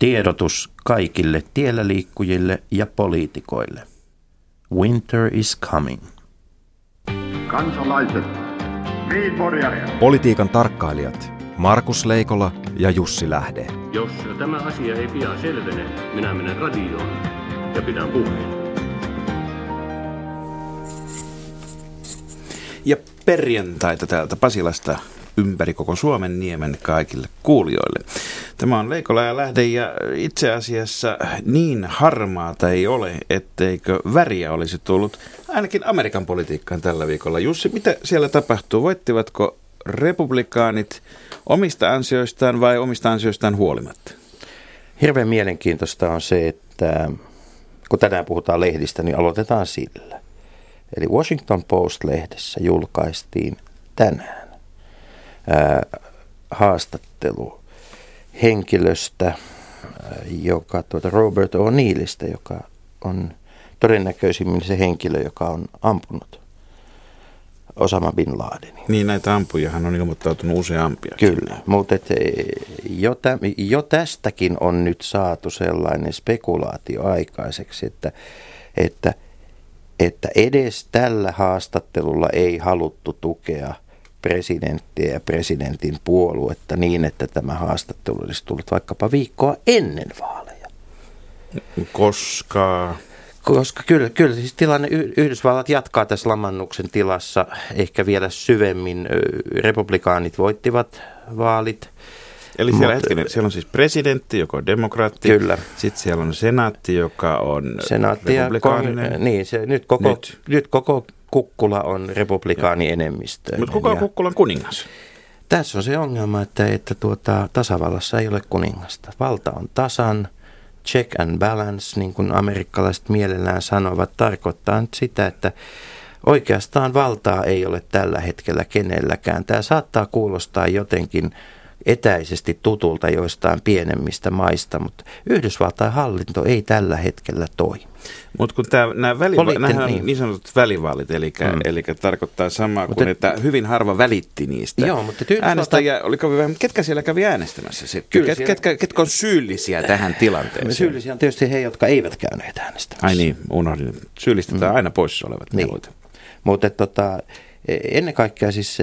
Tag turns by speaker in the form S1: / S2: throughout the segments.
S1: Tiedotus kaikille tiellä liikkujille ja poliitikoille. Winter is coming.
S2: Kansalaiset,
S3: Politiikan tarkkailijat Markus Leikola ja Jussi Lähde.
S4: Jos tämä asia ei pian selvene, minä menen radioon ja pidän puheen.
S5: Ja perjantaita täältä Pasilasta ympäri koko Suomen niemen kaikille kuulijoille. Tämä on Leikola ja Lähde ja itse asiassa niin harmaata ei ole, etteikö väriä olisi tullut ainakin Amerikan politiikkaan tällä viikolla. Jussi, mitä siellä tapahtuu? Voittivatko republikaanit omista ansioistaan vai omista ansioistaan huolimatta?
S1: Hirveän mielenkiintoista on se, että kun tänään puhutaan lehdistä, niin aloitetaan sillä. Eli Washington Post-lehdessä julkaistiin tänään ää, haastattelu henkilöstä, joka tuota Robert O'Neillistä, joka on todennäköisimmin se henkilö, joka on ampunut Osama Bin Ladenin.
S5: Niin näitä ampujahan on ilmoittautunut useampia.
S1: Kyllä, mutta et, jo, tä, jo tästäkin on nyt saatu sellainen spekulaatio aikaiseksi, että, että, että edes tällä haastattelulla ei haluttu tukea presidenttiä ja presidentin puoluetta niin, että tämä haastattelu olisi tullut vaikkapa viikkoa ennen vaaleja.
S5: Koska
S1: koska kyllä, kyllä siis tilanne Yhdysvallat jatkaa tässä lamannuksen tilassa ehkä vielä syvemmin. Republikaanit voittivat vaalit.
S5: Eli siellä, Mut, hetkinen, siellä on siis presidentti, joka on demokraatti.
S1: Kyllä.
S5: Sitten siellä on senaatti, joka on
S1: senaatti republikaaninen. Kon, niin, se, nyt, koko, nyt. nyt koko kukkula on republikaanienemmistö.
S5: Mutta kuka on kukkulan kuningas?
S1: Tässä on se ongelma, että, että tuota, tasavallassa ei ole kuningasta. Valta on tasan – check and balance, niin kuin amerikkalaiset mielellään sanovat, tarkoittaa nyt sitä, että oikeastaan valtaa ei ole tällä hetkellä kenelläkään. Tämä saattaa kuulostaa jotenkin etäisesti tutulta joistain pienemmistä maista, mutta Yhdysvaltain hallinto ei tällä hetkellä toimi.
S5: Mutta kun tämä, nämä väliva- nämä niin. niin sanotut välivaalit, eli, mm. eli tarkoittaa samaa kuin, että hyvin harva välitti niistä.
S1: Joo, mutta.
S5: Äänestäjä, oliko vähän, ketkä siellä kävi äänestämässä sitten? Kyllä Ket, siellä... ketkä, ketkä on syyllisiä tähän tilanteeseen?
S1: Syyllisiä on tietysti he, jotka eivät käyneet äänestämässä.
S5: Ai niin, unohdin. Syyllistetään mm. aina poissa olevat.
S1: Niin. Mutta tota, ennen kaikkea siis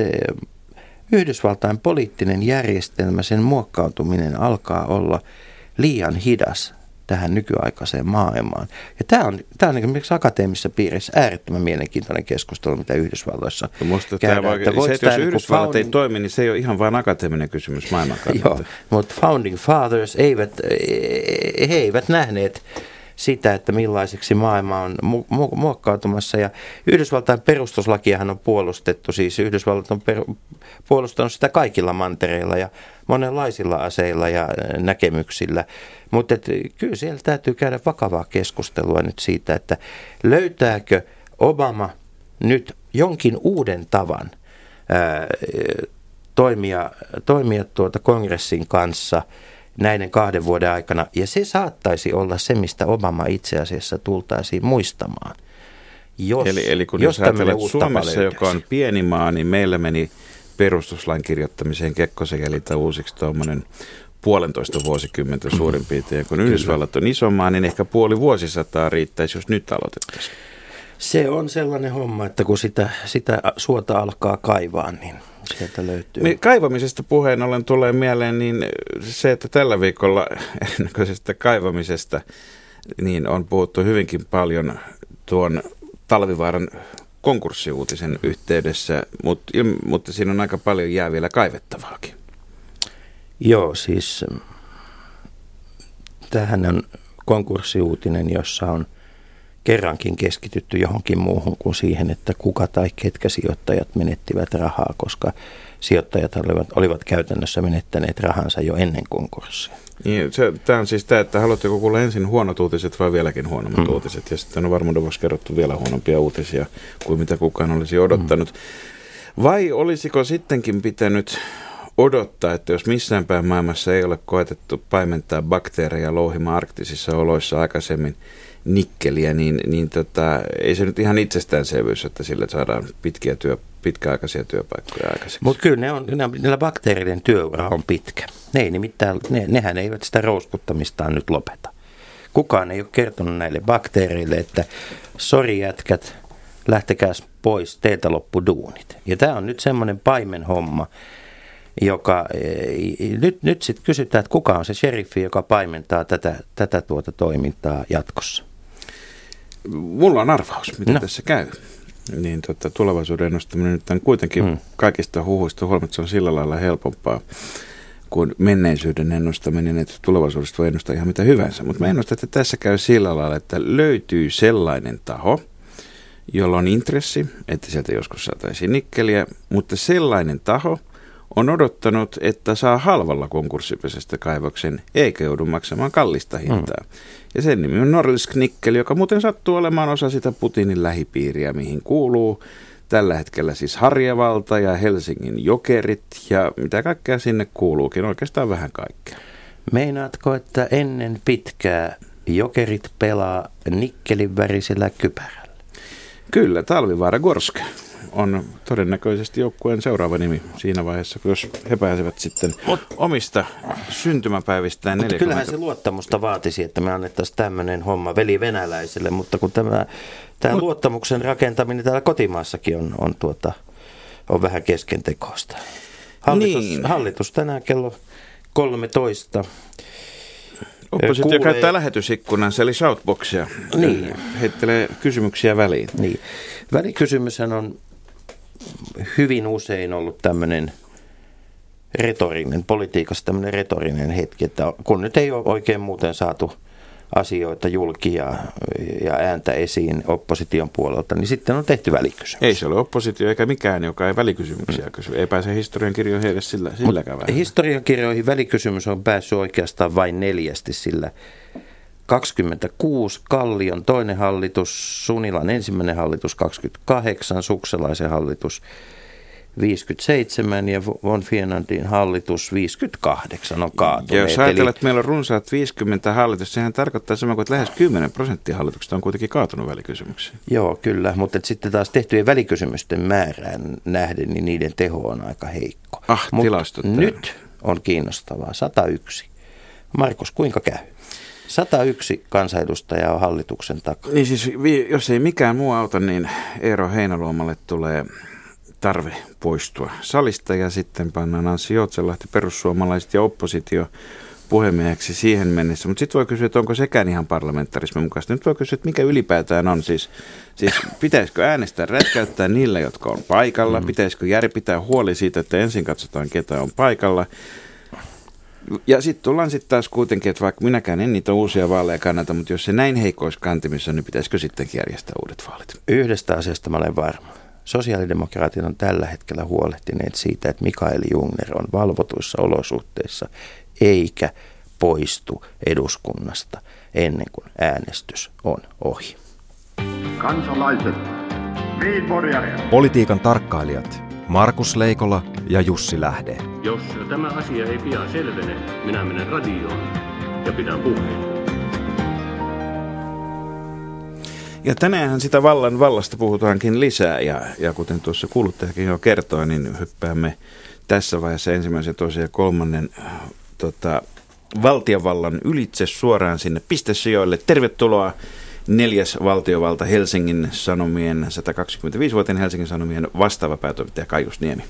S1: Yhdysvaltain poliittinen järjestelmä, sen muokkautuminen alkaa olla liian hidas tähän nykyaikaiseen maailmaan. Ja tämä on, tämä on esimerkiksi akateemisessa piirissä äärettömän mielenkiintoinen keskustelu, mitä Yhdysvalloissa
S5: no käydään. Tämä että se, että jos niin Yhdysvallat founding... ei toimi, niin se ei ole ihan vain akateeminen kysymys maailman kannalta. Joo,
S1: mutta founding fathers eivät, he eivät nähneet sitä, että millaiseksi maailma on mu- mu- muokkautumassa. Ja Yhdysvaltain perustuslakiahan on puolustettu, siis Yhdysvallat on per- puolustanut sitä kaikilla mantereilla ja monenlaisilla aseilla ja näkemyksillä. Mutta kyllä siellä täytyy käydä vakavaa keskustelua nyt siitä, että löytääkö Obama nyt jonkin uuden tavan ää, toimia, toimia tuota kongressin kanssa – näiden kahden vuoden aikana. Ja se saattaisi olla se, mistä Obama itse asiassa tultaisiin muistamaan.
S5: Jos, eli, eli kun jos ajatellaan Suomessa, joka on pieni maa, niin meillä meni perustuslain kirjoittamiseen kekkosekelitä uusiksi tuommoinen puolentoista vuosikymmentä suurin piirtein. Kun Yhdysvallat on iso maa, niin ehkä puoli vuosisataa riittäisi, jos nyt aloitettaisiin.
S1: Se on sellainen homma, että kun sitä, sitä suota alkaa kaivaa, niin sieltä löytyy.
S5: Niin, kaivamisesta puheen ollen tulee mieleen niin se, että tällä viikolla erinäköisestä kaivamisesta niin on puhuttu hyvinkin paljon tuon talvivaaran konkurssiuutisen yhteydessä, mutta, mutta siinä on aika paljon jää vielä kaivettavaakin.
S1: Joo, siis tähän on konkurssiuutinen, jossa on kerrankin keskitytty johonkin muuhun kuin siihen, että kuka tai ketkä sijoittajat menettivät rahaa, koska sijoittajat olivat, olivat käytännössä menettäneet rahansa jo ennen konkurssia.
S5: Niin, se, tämä on siis tämä, että haluatteko kuulla ensin huonot uutiset vai vieläkin huonommat mm. uutiset. Ja sitten on varmuuden vuoksi kerrottu vielä huonompia uutisia kuin mitä kukaan olisi odottanut. Mm. Vai olisiko sittenkin pitänyt odottaa, että jos missään päin maailmassa ei ole koetettu paimentaa bakteereja louhimaan arktisissa oloissa aikaisemmin – nikkeliä, niin, niin tota, ei se nyt ihan itsestäänselvyys, että sillä saadaan pitkiä työ, pitkäaikaisia työpaikkoja aikaiseksi.
S1: Mutta kyllä ne on, ne, niillä bakteereiden työura on pitkä. Ne ei nimittäin, ne, nehän eivät sitä rouskuttamistaan nyt lopeta. Kukaan ei ole kertonut näille bakteereille, että sori jätkät, lähtekääs pois, teiltä loppu duunit. Ja tämä on nyt semmoinen paimen homma, joka, eh, nyt, nyt sitten kysytään, että kuka on se sheriffi, joka paimentaa tätä, tätä tuota toimintaa jatkossa.
S5: Mulla on arvaus, mitä
S1: No.
S5: tässä käy. Niin tota, tulevaisuuden ennustaminen nyt on kuitenkin
S1: Mm.
S5: kaikista huhuista huolimatta se on sillä lailla helpompaa kuin menneisyyden ennustaminen, että tulevaisuudesta voi ennustaa ihan mitä hyvänsä. Mutta mä ennustan, että tässä käy sillä lailla, että löytyy sellainen taho, jolla on intressi, että sieltä joskus saataisiin nikkeliä, mutta sellainen taho on odottanut, että saa halvalla konkurssipesästä kaivoksen, eikä joudu maksamaan kallista hintaa. Mm. Ja sen nimi on Norilsk Nikkeli, joka muuten sattuu olemaan osa sitä Putinin lähipiiriä, mihin kuuluu tällä hetkellä siis Harjavalta ja Helsingin jokerit ja mitä kaikkea sinne kuuluukin, oikeastaan vähän kaikkea.
S1: Meinaatko, että ennen pitkää jokerit pelaa nikkelin värisellä kypärällä?
S5: Kyllä, Talvivaara Gorsk on todennäköisesti joukkueen seuraava nimi siinä vaiheessa, jos he pääsevät sitten omista syntymäpäivistään
S1: Mutta
S5: 40.
S1: kyllähän se luottamusta vaatisi, että me annettaisiin tämmöinen homma veli venäläiselle, mutta kun tämä, tämä
S5: Mut-
S1: luottamuksen rakentaminen täällä kotimaassakin on, on, tuota, on vähän keskentekoista. Hallitus,
S5: Niin.
S1: hallitus tänään kello 13.
S5: Oppositio
S1: kuulee-
S5: käyttää lähetysikkunansa eli shoutboxia.
S1: Niin.
S5: Heittelee kysymyksiä väliin.
S1: Niin. Välikysymyshän on hyvin usein ollut tämmöinen retorinen, politiikassa tämmöinen retorinen hetki, että kun nyt ei ole oikein muuten saatu asioita julki ja, ja ääntä esiin opposition puolelta, niin sitten on tehty välikysymys.
S5: Ei se ole oppositio eikä mikään, joka ei välikysymyksiä kysy. Ei pääse historian kirjoihin edes sillä, silläkään vähän.
S1: Historiankirjoihin välikysymys on päässyt oikeastaan vain neljästi, sillä 26 Kallion toinen hallitus, Sunilan ensimmäinen hallitus 28, Sukselaisen hallitus 57 ja Von Fienandin hallitus 58 on
S5: Ja
S1: kaatuneet.
S5: jos ajatellaan, että meillä on runsaat 50 hallitusta, sehän tarkoittaa sama kuin, että lähes 10 prosenttia hallituksesta on kuitenkin kaatunut välikysymyksiin.
S1: Joo, kyllä, mutta sitten taas tehtyjen välikysymysten määrään nähden, niin niiden teho on aika heikko.
S5: Ah,
S1: Mut
S5: tilastot
S1: nyt on kiinnostavaa, 101. Markus, kuinka käy? 101 kansanedustajaa on hallituksen takana.
S5: Niin siis, jos ei mikään muu auta, niin Eero Heinaluomalle tulee tarve poistua salista ja sitten pannaan Anssi Joutsenlahti perussuomalaiset ja oppositio puhemieheksi siihen mennessä. Mutta sitten voi kysyä, että onko sekään ihan parlamentarismin mukaista. Nyt voi kysyä, että mikä ylipäätään on. Siis, siis pitäisikö äänestää rätkäyttää niillä, jotka on paikalla? Mm. Pitäisikö Jari pitää huoli siitä, että ensin katsotaan, ketä on paikalla? Ja sitten tullaan sitten taas kuitenkin, että vaikka minäkään en niitä uusia vaaleja kannata, mutta jos se näin heikoissa kantimissa on, niin pitäisikö sittenkin järjestää uudet vaalit?
S1: Yhdestä asiasta mä olen varma. Sosiaalidemokraatit on tällä hetkellä huolehtineet siitä, että Mikael Jungner on valvotuissa olosuhteissa eikä poistu eduskunnasta ennen kuin äänestys on ohi.
S2: Kansalaiset,
S3: Politiikan tarkkailijat Markus Leikola ja Jussi Lähde.
S4: Jos tämä asia ei pian selvene, minä menen radioon ja pidän puheen.
S5: Ja tänään sitä vallan vallasta puhutaankin lisää ja, ja kuten tuossa kuuluttajakin jo kertoi, niin hyppäämme tässä vaiheessa ensimmäisen, toisen ja kolmannen äh, tota, valtiovallan ylitse suoraan sinne pistesijoille. Tervetuloa neljäs valtiovalta Helsingin Sanomien, 125-vuotiaan Helsingin Sanomien vastaava päätoimittaja Kaius Niemi.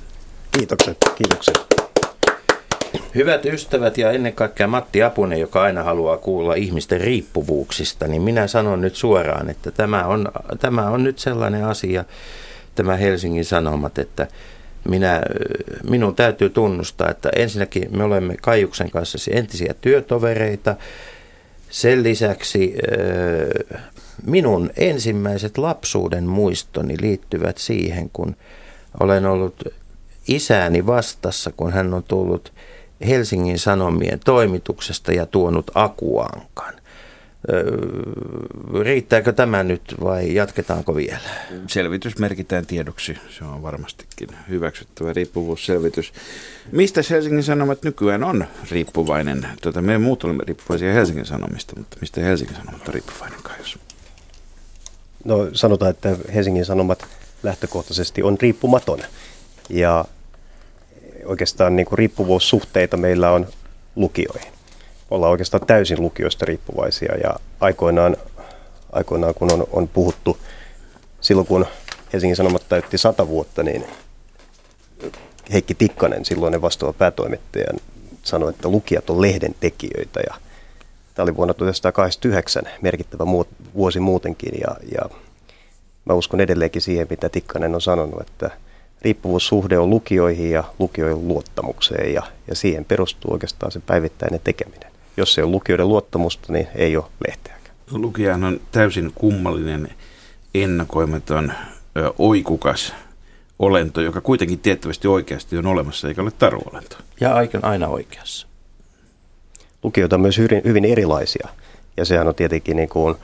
S6: Kiitokset, kiitokset.
S1: Hyvät ystävät ja ennen kaikkea Matti Apunen, joka aina haluaa kuulla ihmisten riippuvuuksista, niin minä sanon nyt suoraan, että tämä on, tämä on nyt sellainen asia, tämä Helsingin Sanomat, että minä, minun täytyy tunnustaa, että ensinnäkin me olemme Kaiuksen kanssa entisiä työtovereita. Sen lisäksi minun ensimmäiset lapsuuden muistoni liittyvät siihen, kun olen ollut isääni vastassa, kun hän on tullut Helsingin Sanomien toimituksesta ja tuonut akuankan. Öö, riittääkö tämä nyt vai jatketaanko vielä?
S5: Selvitys merkitään tiedoksi. Se on varmastikin hyväksyttävä riippuvuusselvitys. Mistä Helsingin Sanomat nykyään on riippuvainen? Tota, me muut olemme riippuvaisia Helsingin Sanomista, mutta mistä Helsingin Sanomat on riippuvainen, Kaius?
S6: No sanotaan, että Helsingin Sanomat lähtökohtaisesti on riippumaton. Ja oikeastaan niin kuin riippuvuussuhteita meillä on lukioihin. Ollaan oikeastaan täysin lukioista riippuvaisia ja aikoinaan, aikoinaan kun on, on puhuttu, silloin kun Helsingin Sanomat täytti sata vuotta, niin Heikki Tikkanen, silloinen vastaava päätoimittaja, sanoi, että lukijat on lehden tekijöitä ja tämä oli vuonna 1989 merkittävä vuosi muutenkin ja, ja mä uskon edelleenkin siihen, mitä Tikkanen on sanonut, että riippuvuussuhde on lukioihin ja lukioiden luottamukseen ja, ja siihen perustuu oikeastaan se päivittäinen tekeminen. Jos ei ole lukijoiden luottamusta, niin ei ole lehteäkään.
S5: No, lukijahan on täysin kummallinen, ennakoimaton, ö, oikukas olento, joka kuitenkin tiettävästi oikeasti on olemassa eikä ole taruolento.
S1: Ja aina oikeassa.
S6: Lukijoita on myös hyvin, hyvin erilaisia ja sehän on tietenkin niin kuin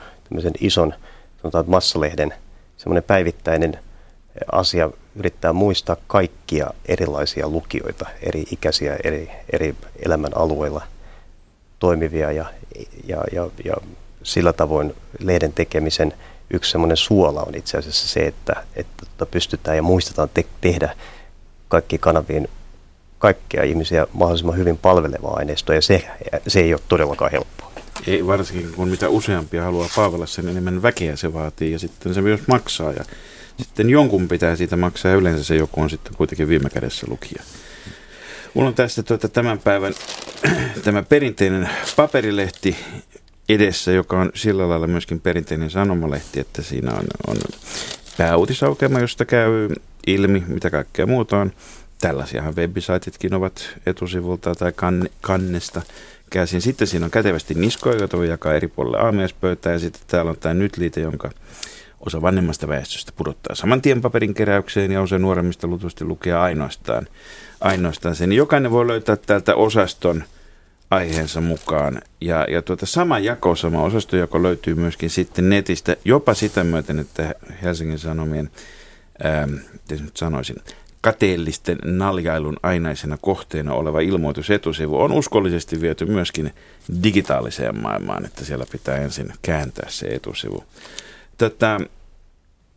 S6: ison sanotaan, massalehden semmoinen päivittäinen asia yrittää muistaa kaikkia erilaisia lukijoita, eri ikäisiä, eri, eri elämän alueilla toimivia ja, ja, ja, ja sillä tavoin lehden tekemisen yksi semmoinen suola on itse asiassa se, että, että pystytään ja muistetaan te- tehdä kaikki kanaviin kaikkia ihmisiä mahdollisimman hyvin palvelevaa aineistoa ja se, se ei ole todellakaan helppoa.
S5: Ei varsinkin, kun mitä useampia haluaa palvella, sen enemmän väkeä se vaatii ja sitten se myös maksaa ja sitten jonkun pitää siitä maksaa ja yleensä se joku on sitten kuitenkin viime kädessä lukija. Mulla on tässä tuota tämän päivän tämä perinteinen paperilehti edessä, joka on sillä lailla myöskin perinteinen sanomalehti, että siinä on, on pääuutisaukema, josta käy ilmi, mitä kaikkea muuta on. Tällaisiahan webisaititkin ovat etusivulta tai kanne, kannesta käsin. Sitten siinä on kätevästi niskoja, joita voi jakaa eri puolille aamiaispöytää. Ja sitten täällä on tämä nyt-liite, jonka osa vanhemmasta väestöstä pudottaa saman tien paperin keräykseen ja osa nuoremmista lutusti lukee ainoastaan, ainoastaan sen. Jokainen voi löytää täältä osaston aiheensa mukaan. Ja, ja tuota sama jako, sama osastojako löytyy myöskin sitten netistä, jopa sitä myöten, että Helsingin Sanomien, ää, nyt sanoisin, kateellisten naljailun ainaisena kohteena oleva ilmoitusetusivu on uskollisesti viety myöskin digitaaliseen maailmaan, että siellä pitää ensin kääntää se etusivu. Tätä,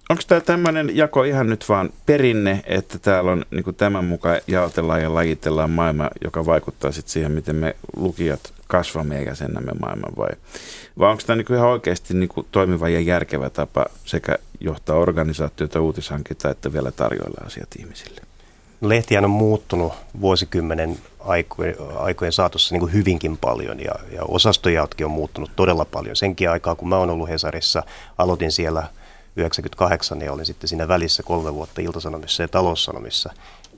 S5: onko tämä tämmöinen jako ihan nyt vaan perinne, että täällä on niin tämän mukaan jaotellaan ja lajitellaan maailma, joka vaikuttaa sitten siihen, miten me lukijat kasvamme eikä sennämme maailman vai, vai onko tämä niin ihan oikeasti niin toimiva ja järkevä tapa sekä johtaa organisaatiota, uutishankintaa, että vielä tarjoilla asiat ihmisille?
S6: Lehtihän on muuttunut vuosikymmenen aikojen, aikojen saatossa niin kuin hyvinkin paljon ja, ja osastojaotkin on muuttunut todella paljon. Senkin aikaa, kun mä oon ollut Hesarissa, aloitin siellä 98 ja olin sitten siinä välissä kolme vuotta Iltasanomissa ja Taloussanomissa,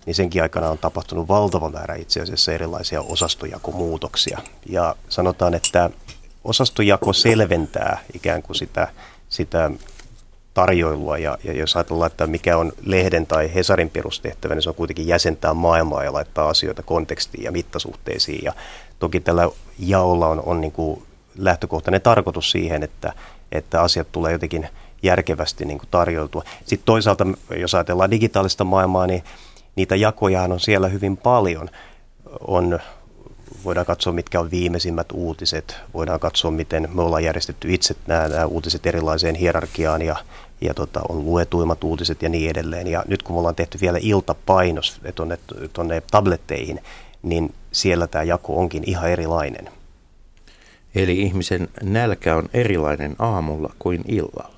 S6: niin senkin aikana on tapahtunut valtava määrä itse asiassa erilaisia osastojakomuutoksia. Ja sanotaan, että osastojako selventää ikään kuin sitä, sitä tarjoilua ja, ja jos ajatellaan, että mikä on lehden tai Hesarin perustehtävä, niin se on kuitenkin jäsentää maailmaa ja laittaa asioita kontekstiin ja mittasuhteisiin ja toki tällä jaolla on, on niin kuin lähtökohtainen tarkoitus siihen, että, että asiat tulee jotenkin järkevästi niin kuin tarjoiltua. Sitten toisaalta, jos ajatellaan digitaalista maailmaa, niin niitä jakoja on siellä hyvin paljon. On, voidaan katsoa, mitkä on viimeisimmät uutiset, voidaan katsoa, miten me ollaan järjestetty itse nämä, nämä uutiset erilaiseen hierarkiaan ja, ja tota, on luetuimmat uutiset ja niin edelleen. Ja nyt kun me ollaan tehty vielä iltapainos tuonne, tuonne tabletteihin, niin siellä tämä jako onkin ihan erilainen.
S1: Eli ihmisen nälkä on erilainen aamulla kuin illalla,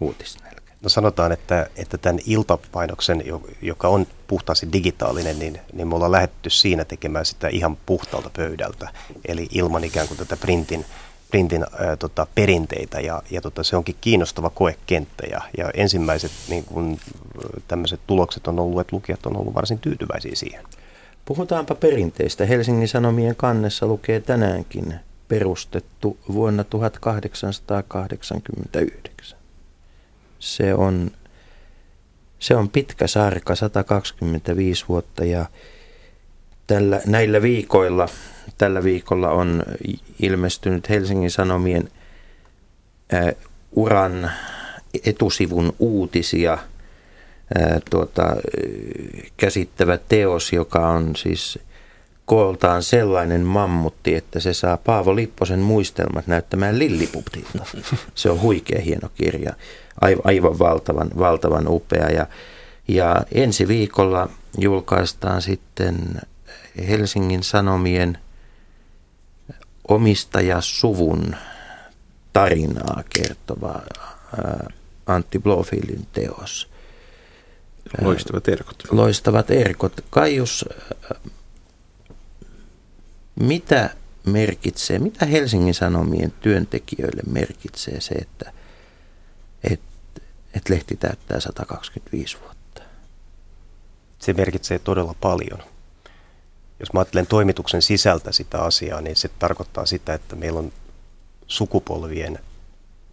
S1: uutisnälkä.
S6: No sanotaan, että, että tämän iltapainoksen, joka on puhtaasti digitaalinen, niin, niin me ollaan lähdetty siinä tekemään sitä ihan puhtaalta pöydältä, eli ilman ikään kuin tätä printin, printin ää, tota, perinteitä, ja, ja tota, se onkin kiinnostava koekenttä, ja, ja ensimmäiset niin kun, tämmöiset tulokset on ollut, että lukijat on ollut varsin tyytyväisiä siihen.
S1: Puhutaanpa perinteistä. Helsingin Sanomien kannessa lukee tänäänkin perustettu vuonna 1889. Se on, se on pitkä sarka, 125 vuotta ja tällä, näillä viikoilla, tällä viikolla on ilmestynyt Helsingin Sanomien uran etusivun uutisia tuota, käsittävä teos, joka on siis kooltaan sellainen mammutti, että se saa Paavo Lipposen muistelmat näyttämään Lilliputilta. Se on huikea hieno kirja, aivan valtavan, valtavan upea. Ja, ja ensi viikolla julkaistaan sitten Helsingin Sanomien omistajasuvun tarinaa kertova Antti Blofieldin teos.
S5: Loistavat erkot.
S1: Loistavat erkot. Kaius, mitä merkitsee, mitä Helsingin Sanomien työntekijöille merkitsee se, että et, et lehti täyttää 125 vuotta?
S6: Se merkitsee todella paljon. Jos mä ajattelen toimituksen sisältä sitä asiaa, niin se tarkoittaa sitä, että meillä on sukupolvien,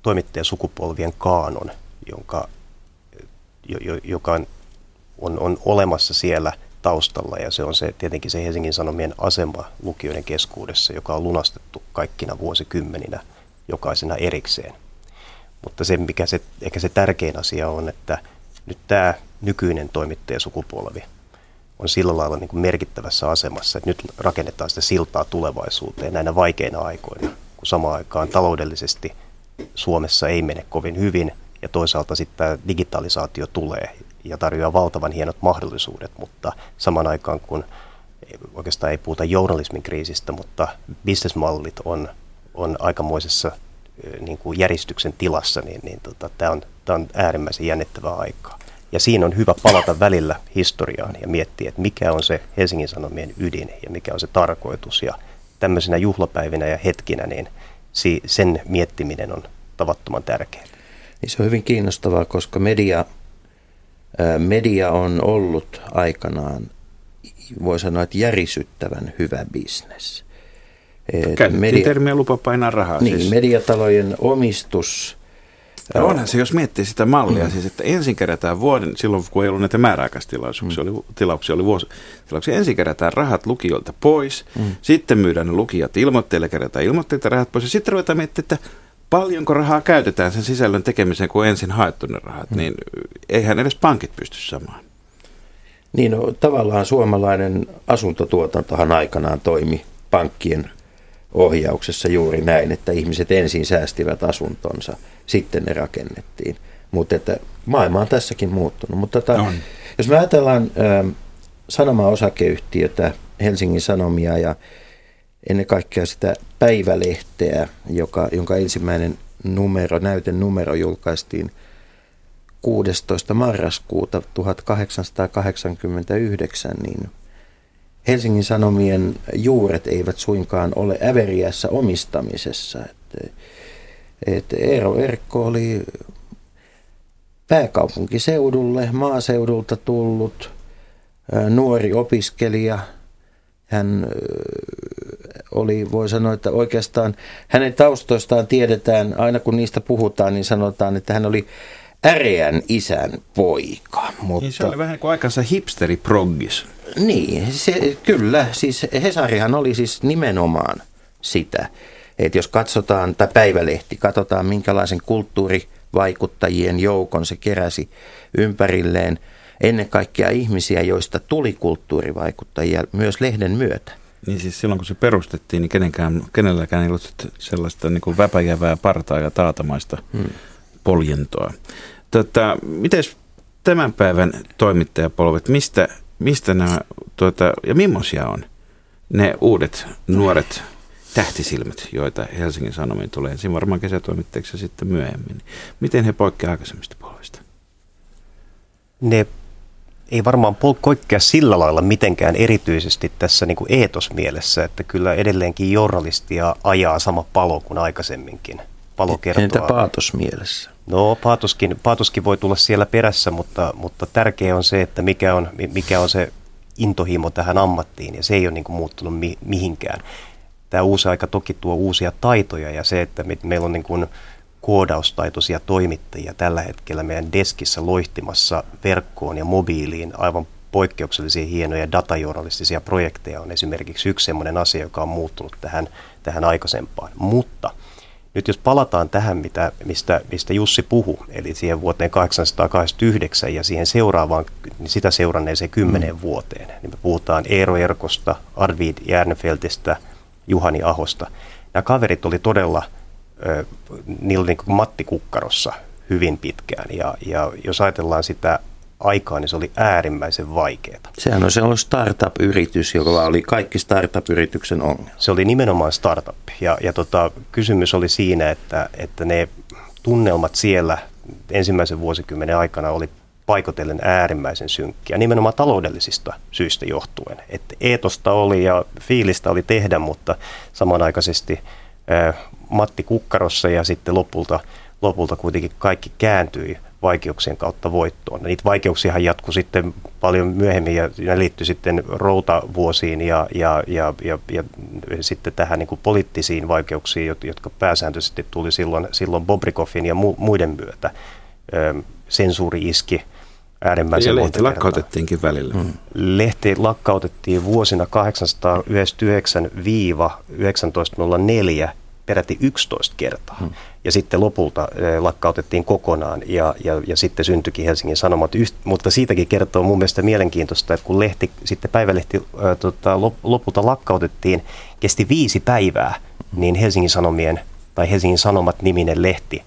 S6: toimittajasukupolvien kaanon, jonka, joka on, on olemassa siellä taustalla ja se on se tietenkin se Helsingin Sanomien asema lukijoiden keskuudessa, joka on lunastettu kaikkina vuosikymmeninä jokaisena erikseen. Mutta se, mikä se, ehkä se tärkein asia on, että nyt tämä nykyinen toimittajasukupolvi on sillä lailla niin kuin merkittävässä asemassa, että nyt rakennetaan sitä siltaa tulevaisuuteen näinä vaikeina aikoina, kun samaan aikaan taloudellisesti Suomessa ei mene kovin hyvin ja toisaalta sitten tämä digitalisaatio tulee ja tarjoaa valtavan hienot mahdollisuudet, mutta saman aikaan kun oikeastaan ei puhuta journalismin kriisistä, mutta bisnesmallit on, on aikamoisessa niin kuin järjestyksen tilassa, niin, niin tota, tämä on, tämä on äärimmäisen jännittävää aikaa. Ja siinä on hyvä palata välillä historiaan ja miettiä, että mikä on se Helsingin Sanomien ydin ja mikä on se tarkoitus. Ja tämmöisenä juhlapäivinä ja hetkinä, niin sen miettiminen on tavattoman tärkeää.
S1: Niin se on hyvin kiinnostavaa, koska media media on ollut aikanaan, voi sanoa, että järisyttävän hyvä bisnes.
S5: Käytettiin media, termiä lupa painaa rahaa.
S1: Niin, siis. mediatalojen omistus.
S5: Ja onhan se, jos miettii sitä mallia, mm. siis että ensin kerätään vuoden, silloin kun ei ollut näitä määräaikaistilauksia, mm. oli, tilauksia oli vuosi, tilauksia, ensin kerätään rahat lukijoilta pois, mm. sitten myydään ne lukijat ilmoitteille, kerätään ilmoitteita rahat pois, ja sitten ruvetaan miettimään, että paljonko rahaa käytetään sen sisällön tekemiseen, kun ensin haettu ne rahat, hmm. niin eihän edes pankit pysty samaan.
S1: Niin, no, tavallaan suomalainen asuntotuotantohan aikanaan toimi pankkien ohjauksessa juuri näin, että ihmiset ensin säästivät asuntonsa, sitten ne rakennettiin. Mutta että maailma on tässäkin muuttunut. Mutta tota, jos me ajatellaan äh, sanoma-osakeyhtiötä, Helsingin Sanomia ja ennen kaikkea sitä päivälehteä, joka, jonka ensimmäinen numero, näytenumero julkaistiin 16. marraskuuta 1889, niin Helsingin Sanomien juuret eivät suinkaan ole äveriässä omistamisessa. Että, että Eero Erkko oli pääkaupunkiseudulle, maaseudulta tullut nuori opiskelija. Hän oli, voi sanoa, että oikeastaan hänen taustoistaan tiedetään, aina kun niistä puhutaan, niin sanotaan, että hän oli äreän isän poika.
S5: Mutta... Niin se oli vähän kuin aikansa hipsteri-proggis.
S1: Niin, se, kyllä. Siis Hesarihan oli siis nimenomaan sitä, että jos katsotaan, tai päivälehti, katsotaan minkälaisen kulttuurivaikuttajien joukon se keräsi ympärilleen ennen kaikkea ihmisiä, joista tuli kulttuurivaikuttajia myös lehden myötä.
S5: Niin siis silloin kun se perustettiin, niin kenenkään, kenelläkään ei ollut sellaista niin kuin väpäjävää partaa ja taatamaista hmm. poljentoa. Tota, Miten tämän päivän toimittajapolvet, mistä, mistä nämä, tuota, ja millaisia on ne uudet nuoret tähtisilmät, joita Helsingin Sanomiin tulee ensin varmaan kesätoimittajiksi sitten myöhemmin. Miten he poikkeavat aikaisemmista polvista?
S6: Ne ei varmaan koikkea sillä lailla mitenkään erityisesti tässä niin kuin eetosmielessä, että kyllä edelleenkin journalistia ajaa sama palo kuin aikaisemminkin. Palo kertoo.
S1: Entä paatosmielessä?
S6: No paatoskin, paatoskin voi tulla siellä perässä, mutta, mutta tärkeää on se, että mikä on, mikä on se intohimo tähän ammattiin ja se ei ole niin kuin muuttunut mi- mihinkään. Tämä uusi aika toki tuo uusia taitoja ja se, että me, meillä on niin kuin koodaustaitoisia toimittajia tällä hetkellä meidän deskissä loihtimassa verkkoon ja mobiiliin aivan poikkeuksellisia hienoja datajournalistisia projekteja on esimerkiksi yksi sellainen asia, joka on muuttunut tähän, tähän aikaisempaan. Mutta nyt jos palataan tähän, mitä, mistä, mistä Jussi puhui, eli siihen vuoteen 1889 ja siihen seuraavaan, niin sitä seuranneeseen kymmenen mm. vuoteen, niin me puhutaan Eero Erkosta, Arvid Järnefeltistä, Juhani Ahosta. Nämä kaverit oli todella, niillä oli niin kuin Matti Kukkarossa hyvin pitkään, ja, ja jos ajatellaan sitä aikaa, niin se oli äärimmäisen vaikeaa.
S1: Sehän on sellainen startup-yritys, joka oli kaikki startup-yrityksen ongelma.
S6: Se oli nimenomaan startup. Ja, ja tota, kysymys oli siinä, että, että ne tunnelmat siellä ensimmäisen vuosikymmenen aikana oli paikotellen äärimmäisen synkkiä, nimenomaan taloudellisista syistä johtuen. Että eetosta oli ja fiilistä oli tehdä, mutta samanaikaisesti Matti Kukkarossa ja sitten lopulta, lopulta kuitenkin kaikki kääntyi vaikeuksien kautta voittoon. Niitä vaikeuksia jatkui sitten paljon myöhemmin ja ne liittyi sitten routavuosiin ja, ja, ja, ja, ja sitten tähän niin kuin poliittisiin vaikeuksiin, jotka pääsääntöisesti tuli silloin, silloin Bobrikoffin ja mu, muiden myötä. Sensuuri iski äärimmäisen
S5: Ja lehti lakkautettiinkin välillä. Hmm.
S6: Lehti lakkautettiin vuosina 899-1904 peräti 11 kertaa. Hmm. Ja sitten lopulta lakkautettiin kokonaan ja, ja, ja sitten syntyikin Helsingin Sanomat. Mutta siitäkin kertoo mun mielestä mielenkiintoista, että kun lehti, sitten päivälehti ää, tota, lopulta lakkautettiin, kesti viisi päivää, niin Helsingin Sanomien tai Helsingin Sanomat niminen lehti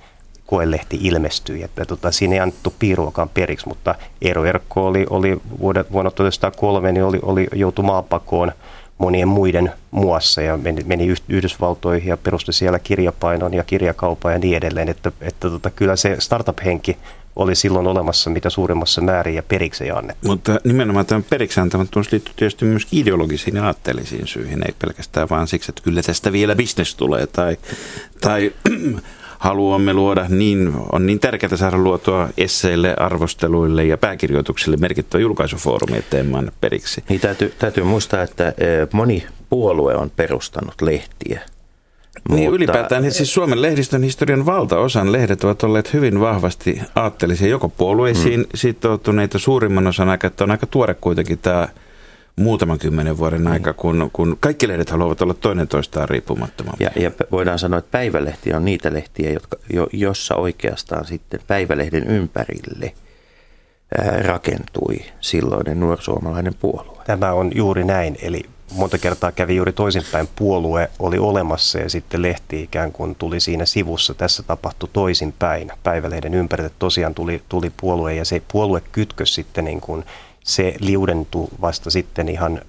S6: koelehti ilmestyi. Että, tota, siinä ei annettu piiruakaan periksi, mutta Eero Erkko oli, oli vuonna, vuonna 1903, niin oli, oli joutu maapakoon – monien muiden muassa ja meni, meni Yhdysvaltoihin ja perusti siellä kirjapainon ja kirjakaupan ja niin edelleen. Että, että tota, kyllä se startup-henki oli silloin olemassa mitä suurimmassa määrin ja periksi ei annettu.
S5: Mutta nimenomaan tämän periksi antamattomuus liittyy tietysti myös ideologisiin ja aatteellisiin syihin, ei pelkästään vaan siksi, että kyllä tästä vielä bisnes tulee tai, tai haluamme luoda niin, on niin tärkeää saada luotua esseille, arvosteluille ja pääkirjoituksille merkittävä julkaisufoorumi, ettei anna periksi.
S1: Niin täytyy, täytyy muistaa, että eh, moni puolue on perustanut lehtiä.
S5: Niin mutta... ylipäätään niin siis Suomen lehdistön historian valtaosan lehdet ovat olleet hyvin vahvasti aattelisia, joko puolueisiin hmm. sitoutuneita suurimman osan aikaa, että on aika tuore kuitenkin tämä muutaman kymmenen vuoden mm. aika, kun, kun kaikki lehdet haluavat olla toinen toistaan riippumattomampia.
S1: Ja, ja voidaan sanoa, että päivälehti on niitä lehtiä, jotka, jo, jossa oikeastaan sitten päivälehden ympärille ää, rakentui silloinen nuorsuomalainen puolue.
S6: Tämä on juuri näin, eli monta kertaa kävi juuri toisinpäin. Puolue oli olemassa ja sitten lehti ikään kuin tuli siinä sivussa. Tässä tapahtui toisinpäin. Päivälehden ympärille tosiaan tuli, tuli puolue ja se puolue kytkös sitten niin kuin se liudentui vasta sitten ihan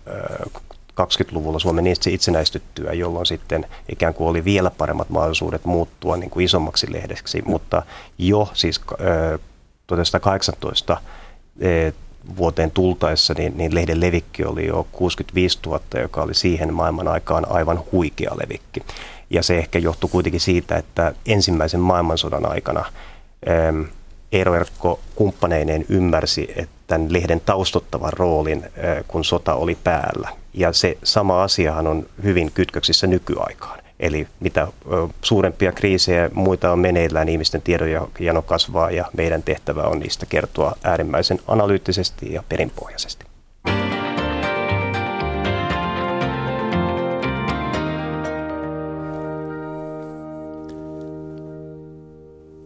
S6: 20-luvulla Suomen itsenäistyttyä, jolloin sitten ikään kuin oli vielä paremmat mahdollisuudet muuttua niin kuin isommaksi lehdeksi, mutta jo siis 1918 vuoteen tultaessa, niin, niin lehden levikki oli jo 65 000, joka oli siihen maailman aikaan aivan huikea levikki. Ja se ehkä johtui kuitenkin siitä, että ensimmäisen maailmansodan aikana Eero Erkko kumppaneineen ymmärsi, että tämän lehden taustottavan roolin, kun sota oli päällä. Ja se sama asiahan on hyvin kytköksissä nykyaikaan. Eli mitä suurempia kriisejä muita on meneillään, ihmisten tiedonjano kasvaa ja meidän tehtävä on niistä kertoa äärimmäisen analyyttisesti ja perinpohjaisesti.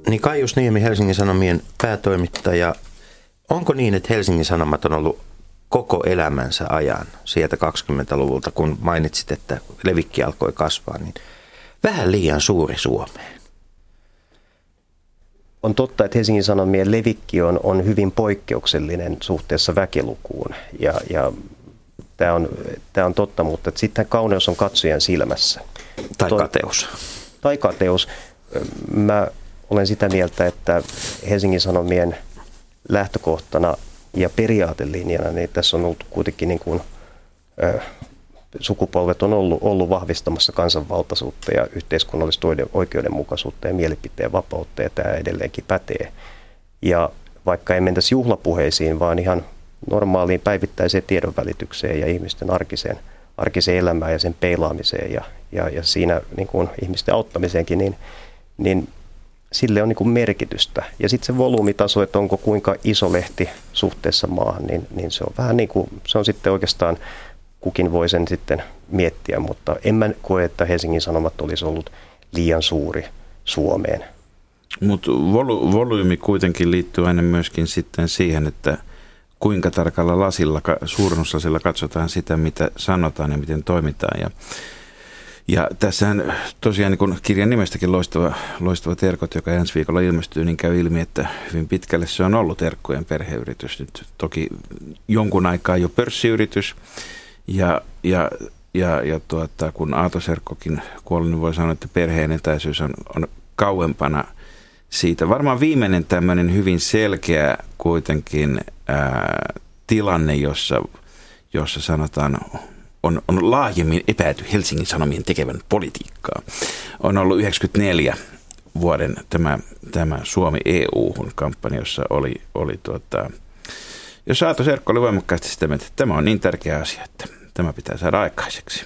S1: Niin Kaius Niemi, Helsingin Sanomien päätoimittaja. Onko niin, että Helsingin Sanomat on ollut koko elämänsä ajan sieltä 20-luvulta, kun mainitsit, että levikki alkoi kasvaa, niin vähän liian suuri Suomeen?
S6: On totta, että Helsingin Sanomien levikki on, on hyvin poikkeuksellinen suhteessa väkilukuun ja, ja tämä on, tämä on totta, mutta sitten kauneus on katsojan silmässä.
S1: Tai kateus.
S6: Tai kateus. Mä olen sitä mieltä, että Helsingin Sanomien lähtökohtana ja periaatelinjana, niin tässä on ollut kuitenkin niin kuin, ö, sukupolvet on ollut, ollut vahvistamassa kansanvaltaisuutta ja yhteiskunnallista oikeudenmukaisuutta ja mielipiteen vapautta ja tämä edelleenkin pätee. Ja vaikka ei mentäisi juhlapuheisiin, vaan ihan normaaliin päivittäiseen tiedonvälitykseen ja ihmisten arkiseen, arkiseen elämään ja sen peilaamiseen ja, ja, ja siinä niin kuin ihmisten auttamiseenkin, niin, niin sille on niin kuin merkitystä. Ja sitten se volyymitaso, että onko kuinka iso lehti suhteessa maahan, niin, niin se on vähän niin kuin, se on sitten oikeastaan, kukin voi sen sitten miettiä, mutta en mä koe, että Helsingin Sanomat olisi ollut liian suuri Suomeen.
S5: Mutta volu, volyymi kuitenkin liittyy aina myöskin sitten siihen, että kuinka tarkalla lasilla, suurennuslasilla katsotaan sitä, mitä sanotaan ja miten toimitaan. Ja, ja tässähän tosiaan niin kun kirjan nimestäkin loistava, loistava Terkot, joka ensi viikolla ilmestyy, niin käy ilmi, että hyvin pitkälle se on ollut Terkkojen perheyritys. Nyt toki jonkun aikaa jo pörssiyritys ja, ja ja, ja tuota, kun Aato Serkkokin kuoli, niin voi sanoa, että perheen etäisyys on, on kauempana siitä. Varmaan viimeinen tämmöinen hyvin selkeä kuitenkin ää, tilanne, jossa, jossa sanotaan on, on laajemmin epäilty Helsingin Sanomien tekevän politiikkaa. On ollut 94 vuoden tämä, tämä Suomi EU-kampanja, jossa oli, oli tuota, jos Aato Serkko oli voimakkaasti sitä mieltä, että tämä on niin tärkeä asia, että tämä pitää saada aikaiseksi.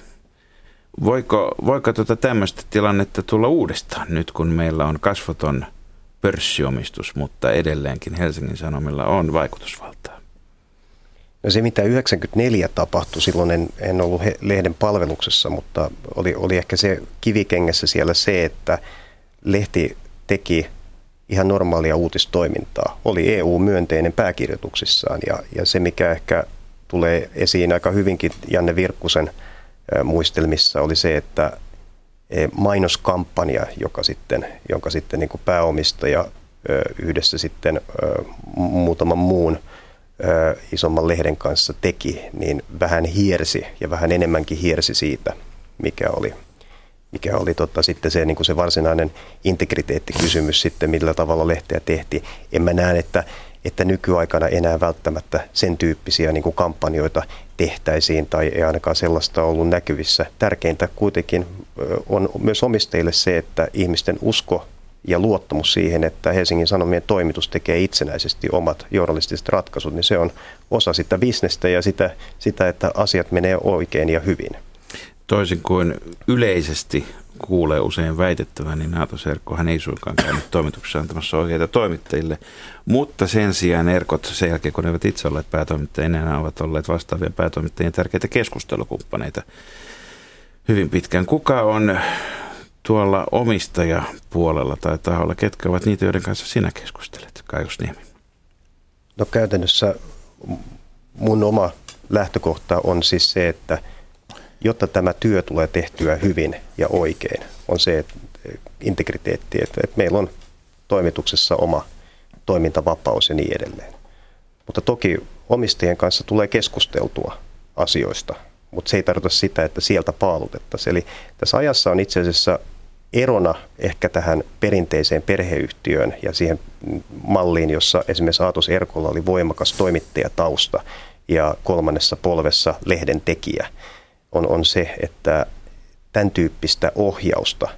S5: Voiko, voiko tuota tämmöistä tilannetta tulla uudestaan nyt, kun meillä on kasvoton pörssiomistus, mutta edelleenkin Helsingin Sanomilla on vaikutusvaltaa?
S6: No se, mitä 94 tapahtui, silloin en, en ollut he, lehden palveluksessa, mutta oli, oli ehkä se kivikengessä siellä se, että lehti teki ihan normaalia uutistoimintaa. Oli EU-myönteinen pääkirjoituksissaan ja, ja se, mikä ehkä tulee esiin aika hyvinkin Janne Virkkusen muistelmissa, oli se, että e, mainoskampanja, joka sitten, jonka sitten niin pääomistaja yhdessä sitten muutaman muun isomman lehden kanssa teki, niin vähän hiersi ja vähän enemmänkin hiersi siitä, mikä oli, mikä oli tota, sitten se, niin kuin se varsinainen integriteettikysymys sitten, millä tavalla lehteä tehtiin. En mä näe, että että nykyaikana enää välttämättä sen tyyppisiä niin kuin kampanjoita tehtäisiin tai ei ainakaan sellaista ollut näkyvissä. Tärkeintä kuitenkin on myös omistajille se, että ihmisten usko ja luottamus siihen, että Helsingin Sanomien toimitus tekee itsenäisesti omat journalistiset ratkaisut, niin se on osa sitä bisnestä ja sitä, sitä että asiat menee oikein ja hyvin.
S5: Toisin kuin yleisesti kuulee usein väitettävän, niin Naato Serkkohan ei suinkaan käynyt toimituksessa antamassa oikeita toimittajille. Mutta sen sijaan Erkot, sen jälkeen kun ne eivät itse olleet päätoimittajia, enää ovat olleet vastaavia päätoimittajien tärkeitä keskustelukumppaneita hyvin pitkään. Kuka on tuolla omistajapuolella tai taholla, ketkä ovat niitä, joiden kanssa sinä keskustelet, Kaius Niemi?
S6: No käytännössä mun oma lähtökohta on siis se, että – jotta tämä työ tulee tehtyä hyvin ja oikein, on se että integriteetti, että, että meillä on toimituksessa oma toimintavapaus ja niin edelleen. Mutta toki omistajien kanssa tulee keskusteltua asioista, mutta se ei tarkoita sitä, että sieltä paalutettaisiin. Eli tässä ajassa on itse asiassa erona ehkä tähän perinteiseen perheyhtiöön ja siihen malliin, jossa esimerkiksi Aatos Erkolla oli voimakas toimittajatausta ja kolmannessa polvessa lehden tekijä – on, on se, että tämän tyyppistä ohjausta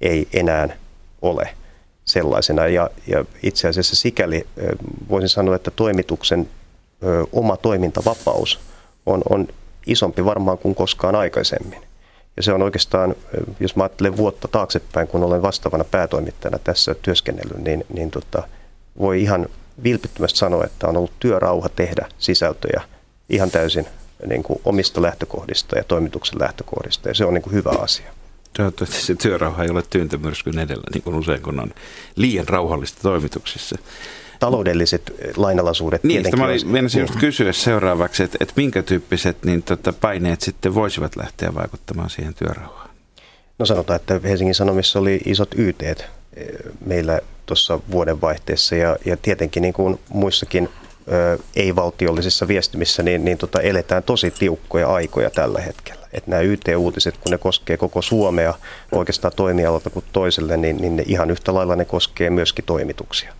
S6: ei enää ole sellaisena. Ja, ja itse asiassa sikäli voisin sanoa, että toimituksen ö, oma toimintavapaus on, on isompi varmaan kuin koskaan aikaisemmin. Ja se on oikeastaan, jos mä ajattelen vuotta taaksepäin, kun olen vastaavana päätoimittajana tässä työskennellyt, niin, niin tota, voi ihan vilpittömästi sanoa, että on ollut työrauha tehdä sisältöjä ihan täysin niin kuin omista lähtökohdista ja toimituksen lähtökohdista, ja se on niin kuin hyvä asia.
S5: Toivottavasti se työrauha ei ole tyyntämyrskyn edellä, niin kuin usein kun on liian rauhallista toimituksissa.
S6: Taloudelliset lainalaisuudet
S5: niin, mä olin just kysyä seuraavaksi, että, että minkä tyyppiset niin, tota, paineet sitten voisivat lähteä vaikuttamaan siihen työrauhaan?
S6: No sanotaan, että Helsingin Sanomissa oli isot YT meillä tuossa vuodenvaihteessa ja, ja tietenkin niin kuin muissakin ei-valtiollisissa viestimissä, niin, niin tota, eletään tosi tiukkoja aikoja tällä hetkellä. Et nämä YT-uutiset, kun ne koskee koko Suomea oikeastaan toimialalta kuin toiselle, niin, niin ne ihan yhtä lailla ne koskee myöskin toimituksia.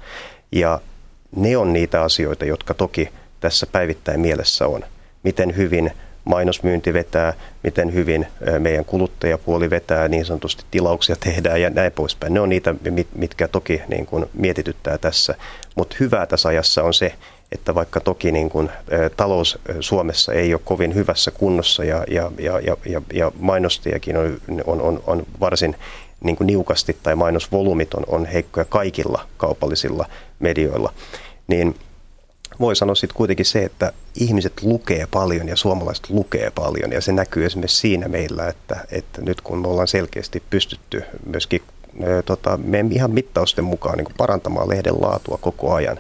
S6: Ja ne on niitä asioita, jotka toki tässä päivittäin mielessä on. Miten hyvin mainosmyynti vetää, miten hyvin meidän kuluttajapuoli vetää, niin sanotusti tilauksia tehdään ja näin poispäin. Ne on niitä, mitkä toki niin kuin mietityttää tässä. Mutta hyvää tässä ajassa on se, että vaikka toki niin kuin, talous Suomessa ei ole kovin hyvässä kunnossa ja, ja, ja, ja, ja mainostajakin on, on, on, on varsin niin kuin niukasti tai mainosvolyymit on, on heikkoja kaikilla kaupallisilla medioilla, niin voi sanoa sitten kuitenkin se, että ihmiset lukee paljon ja suomalaiset lukee paljon ja se näkyy esimerkiksi siinä meillä, että, että nyt kun me ollaan selkeästi pystytty myöskin tota, meidän ihan mittausten mukaan niin parantamaan lehden laatua koko ajan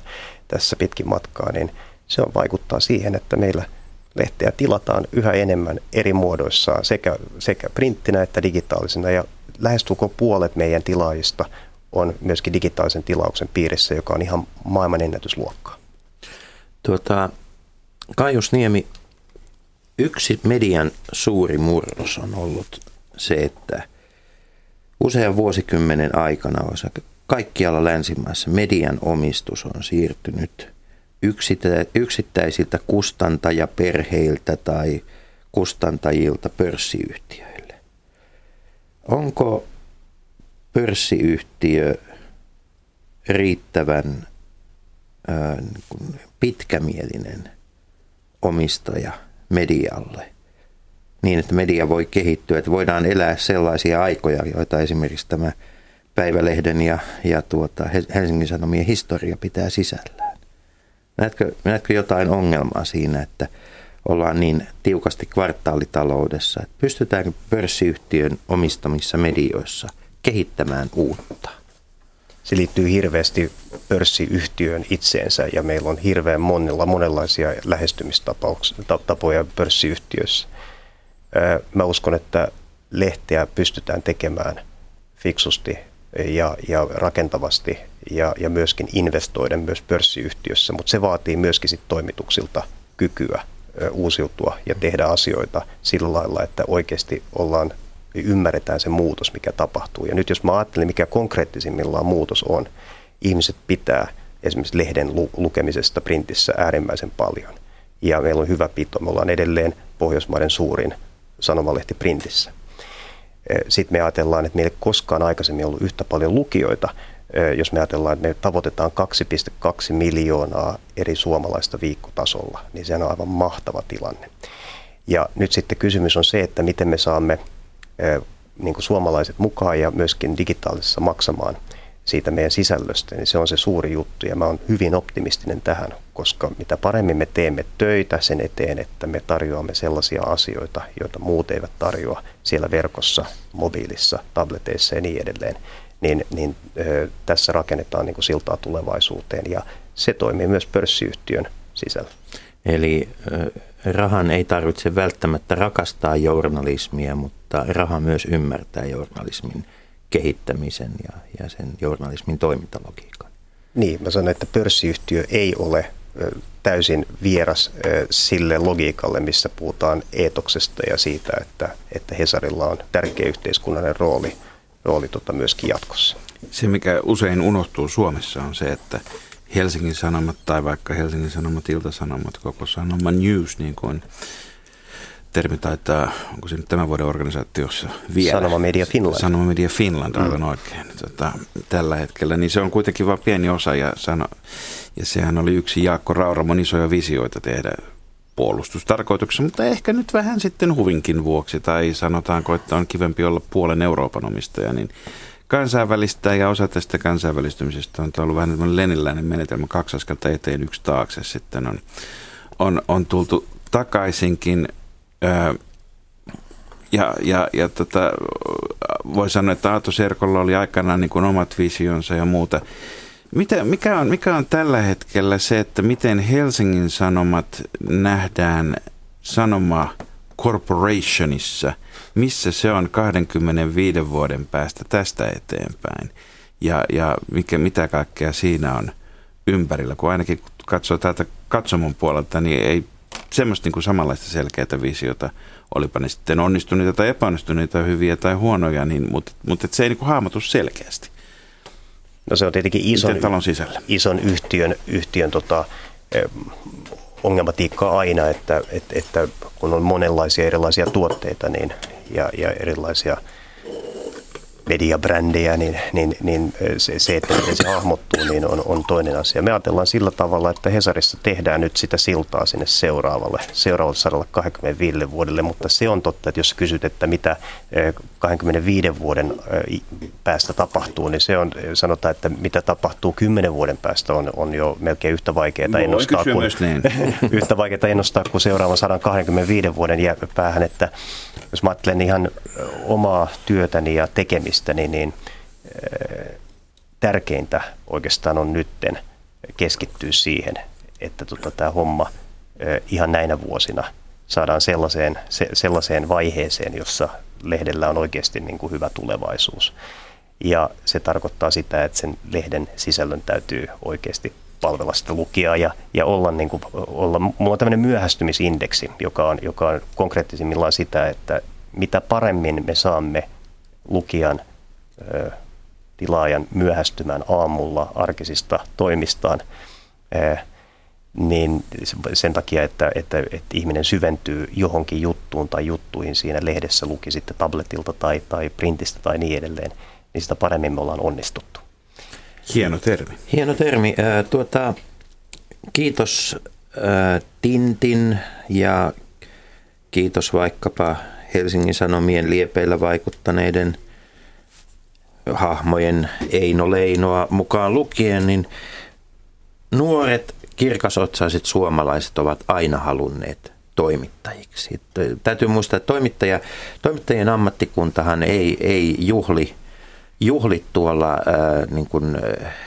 S6: tässä pitkin matkaa, niin se on, vaikuttaa siihen, että meillä lehteä tilataan yhä enemmän eri muodoissaan sekä, sekä printtinä että digitaalisena ja lähestulkoon puolet meidän tilaajista on myöskin digitaalisen tilauksen piirissä, joka on ihan maailman ennätysluokkaa.
S1: Tuota, Kaius Niemi, yksi median suuri murros on ollut se, että usean vuosikymmenen aikana kaikkialla länsimaissa median omistus on siirtynyt yksittäisiltä kustantajaperheiltä tai kustantajilta pörssiyhtiöille. Onko pörssiyhtiö riittävän niin pitkämielinen omistaja medialle niin, että media voi kehittyä, että voidaan elää sellaisia aikoja, joita esimerkiksi tämä Päivälehden ja, ja tuota Helsingin Sanomien historia pitää sisällään. Näetkö, näetkö jotain ongelmaa siinä, että ollaan niin tiukasti kvartaalitaloudessa, että pystytäänkö pörssiyhtiön omistamissa medioissa kehittämään uutta?
S6: Se liittyy hirveästi pörssiyhtiön itseensä ja meillä on hirveän monella monenlaisia lähestymistapoja pörssiyhtiössä. Mä uskon, että lehteä pystytään tekemään fiksusti ja, ja rakentavasti ja, ja myöskin investoiden myös pörssiyhtiössä, mutta se vaatii myöskin sit toimituksilta kykyä uusiutua ja tehdä asioita sillä lailla, että oikeasti ollaan ymmärretään se muutos, mikä tapahtuu. Ja nyt jos mä ajattelen, mikä konkreettisimmillaan muutos on, ihmiset pitää esimerkiksi lehden lukemisesta printissä äärimmäisen paljon. Ja meillä on hyvä pito. Me ollaan edelleen Pohjoismaiden suurin sanomalehti printissä. Sitten me ajatellaan, että meillä ei koskaan aikaisemmin ollut yhtä paljon lukijoita, jos me ajatellaan, että me tavoitetaan 2,2 miljoonaa eri suomalaista viikkotasolla, niin se on aivan mahtava tilanne. Ja nyt sitten kysymys on se, että miten me saamme niin kuin suomalaiset mukaan ja myöskin digitaalisessa maksamaan siitä meidän sisällöstä, niin se on se suuri juttu ja mä oon hyvin optimistinen tähän, koska mitä paremmin me teemme töitä sen eteen, että me tarjoamme sellaisia asioita, joita muut eivät tarjoa siellä verkossa, mobiilissa, tableteissa ja niin edelleen, niin, niin ö, tässä rakennetaan niin kuin siltaa tulevaisuuteen ja se toimii myös pörssiyhtiön sisällä.
S1: Eli rahan ei tarvitse välttämättä rakastaa journalismia, mutta raha myös ymmärtää journalismin kehittämisen ja, ja sen journalismin toimintalogiikan.
S6: Niin, mä sanon, että pörssiyhtiö ei ole täysin vieras sille logiikalle, missä puhutaan eetoksesta ja siitä, että, että Hesarilla on tärkeä yhteiskunnallinen rooli, rooli tota myöskin jatkossa.
S5: Se, mikä usein unohtuu Suomessa, on se, että Helsingin Sanomat tai vaikka Helsingin Sanomat, Ilta-Sanomat, koko Sanoma News, niin kuin termi taitaa, onko se nyt tämän vuoden organisaatiossa vielä?
S6: Sanoma Media Finland.
S5: Sanoma Media Finland, aivan mm. oikein. Tota, tällä hetkellä, niin se on kuitenkin vain pieni osa ja, sano, ja sehän oli yksi Jaakko Rauramon isoja visioita tehdä puolustustarkoituksessa, mutta ehkä nyt vähän sitten huvinkin vuoksi, tai sanotaanko, että on kivempi olla puolen Euroopan omistaja, niin kansainvälistä ja osa tästä kansainvälistymisestä on ollut vähän leniläinen menetelmä, kaksi askelta eteen, yksi taakse sitten on, on, on tultu takaisinkin. Ja, ja, ja tota, voi sanoa, että Aato Serkolla oli aikanaan niin kuin omat visionsa ja muuta. Mitä, mikä, on, mikä on tällä hetkellä se, että miten Helsingin Sanomat nähdään sanoma corporationissa – missä se on 25 vuoden päästä tästä eteenpäin ja, ja mikä, mitä kaikkea siinä on ympärillä. Kun ainakin katsoo täältä katsomon puolelta, niin ei semmoista niin kuin samanlaista selkeää visiota, olipa ne sitten onnistuneita tai epäonnistuneita, hyviä tai huonoja, niin, mutta, mutta se ei niin kuin hahmotu selkeästi.
S6: No se on tietenkin ison, talon sisällä? ison yhtiön, yhtiön tota, ongelmatiikkaa aina, että, että, että kun on monenlaisia erilaisia tuotteita niin, ja, ja erilaisia mediabrändejä, niin, niin, niin se, se, että miten se hahmottuu, niin on, on toinen asia. Me ajatellaan sillä tavalla, että Hesarissa tehdään nyt sitä siltaa sinne seuraavalle, seuraavalle 125 vuodelle, mutta se on totta, että jos kysyt, että mitä 25 vuoden päästä tapahtuu, niin se on, sanotaan, että mitä tapahtuu 10 vuoden päästä on, on jo melkein yhtä vaikeaa ennustaa, kuin, niin. yhtä vaikeaa ennustaa kuin seuraavan 125 vuoden päähän, että jos mä ajattelen ihan omaa työtäni ja tekemistä, niin, niin tärkeintä oikeastaan on nytten keskittyä siihen, että tota, tämä homma ihan näinä vuosina saadaan sellaiseen, se, sellaiseen vaiheeseen, jossa lehdellä on oikeasti niin kuin hyvä tulevaisuus. Ja se tarkoittaa sitä, että sen lehden sisällön täytyy oikeasti palvella sitä lukijaa ja, ja olla, niin kuin, olla, mulla on tämmöinen myöhästymisindeksi, joka on, joka on konkreettisimmillaan sitä, että mitä paremmin me saamme lukijan ö, tilaajan myöhästymään aamulla arkisista toimistaan, ö, niin sen takia, että, että, että ihminen syventyy johonkin juttuun tai juttuihin siinä lehdessä, luki sitten tabletilta tai, tai printistä tai niin edelleen, niin sitä paremmin me ollaan onnistuttu.
S5: Hieno termi.
S1: Hieno termi. Tuota, kiitos Tintin ja kiitos vaikkapa Helsingin Sanomien liepeillä vaikuttaneiden hahmojen Eino Leinoa mukaan lukien, niin nuoret kirkasotsaiset suomalaiset ovat aina halunneet toimittajiksi. Täytyy muistaa, että toimittaja, toimittajien ammattikuntahan ei, ei juhli juhlit tuolla äh, niin kuin,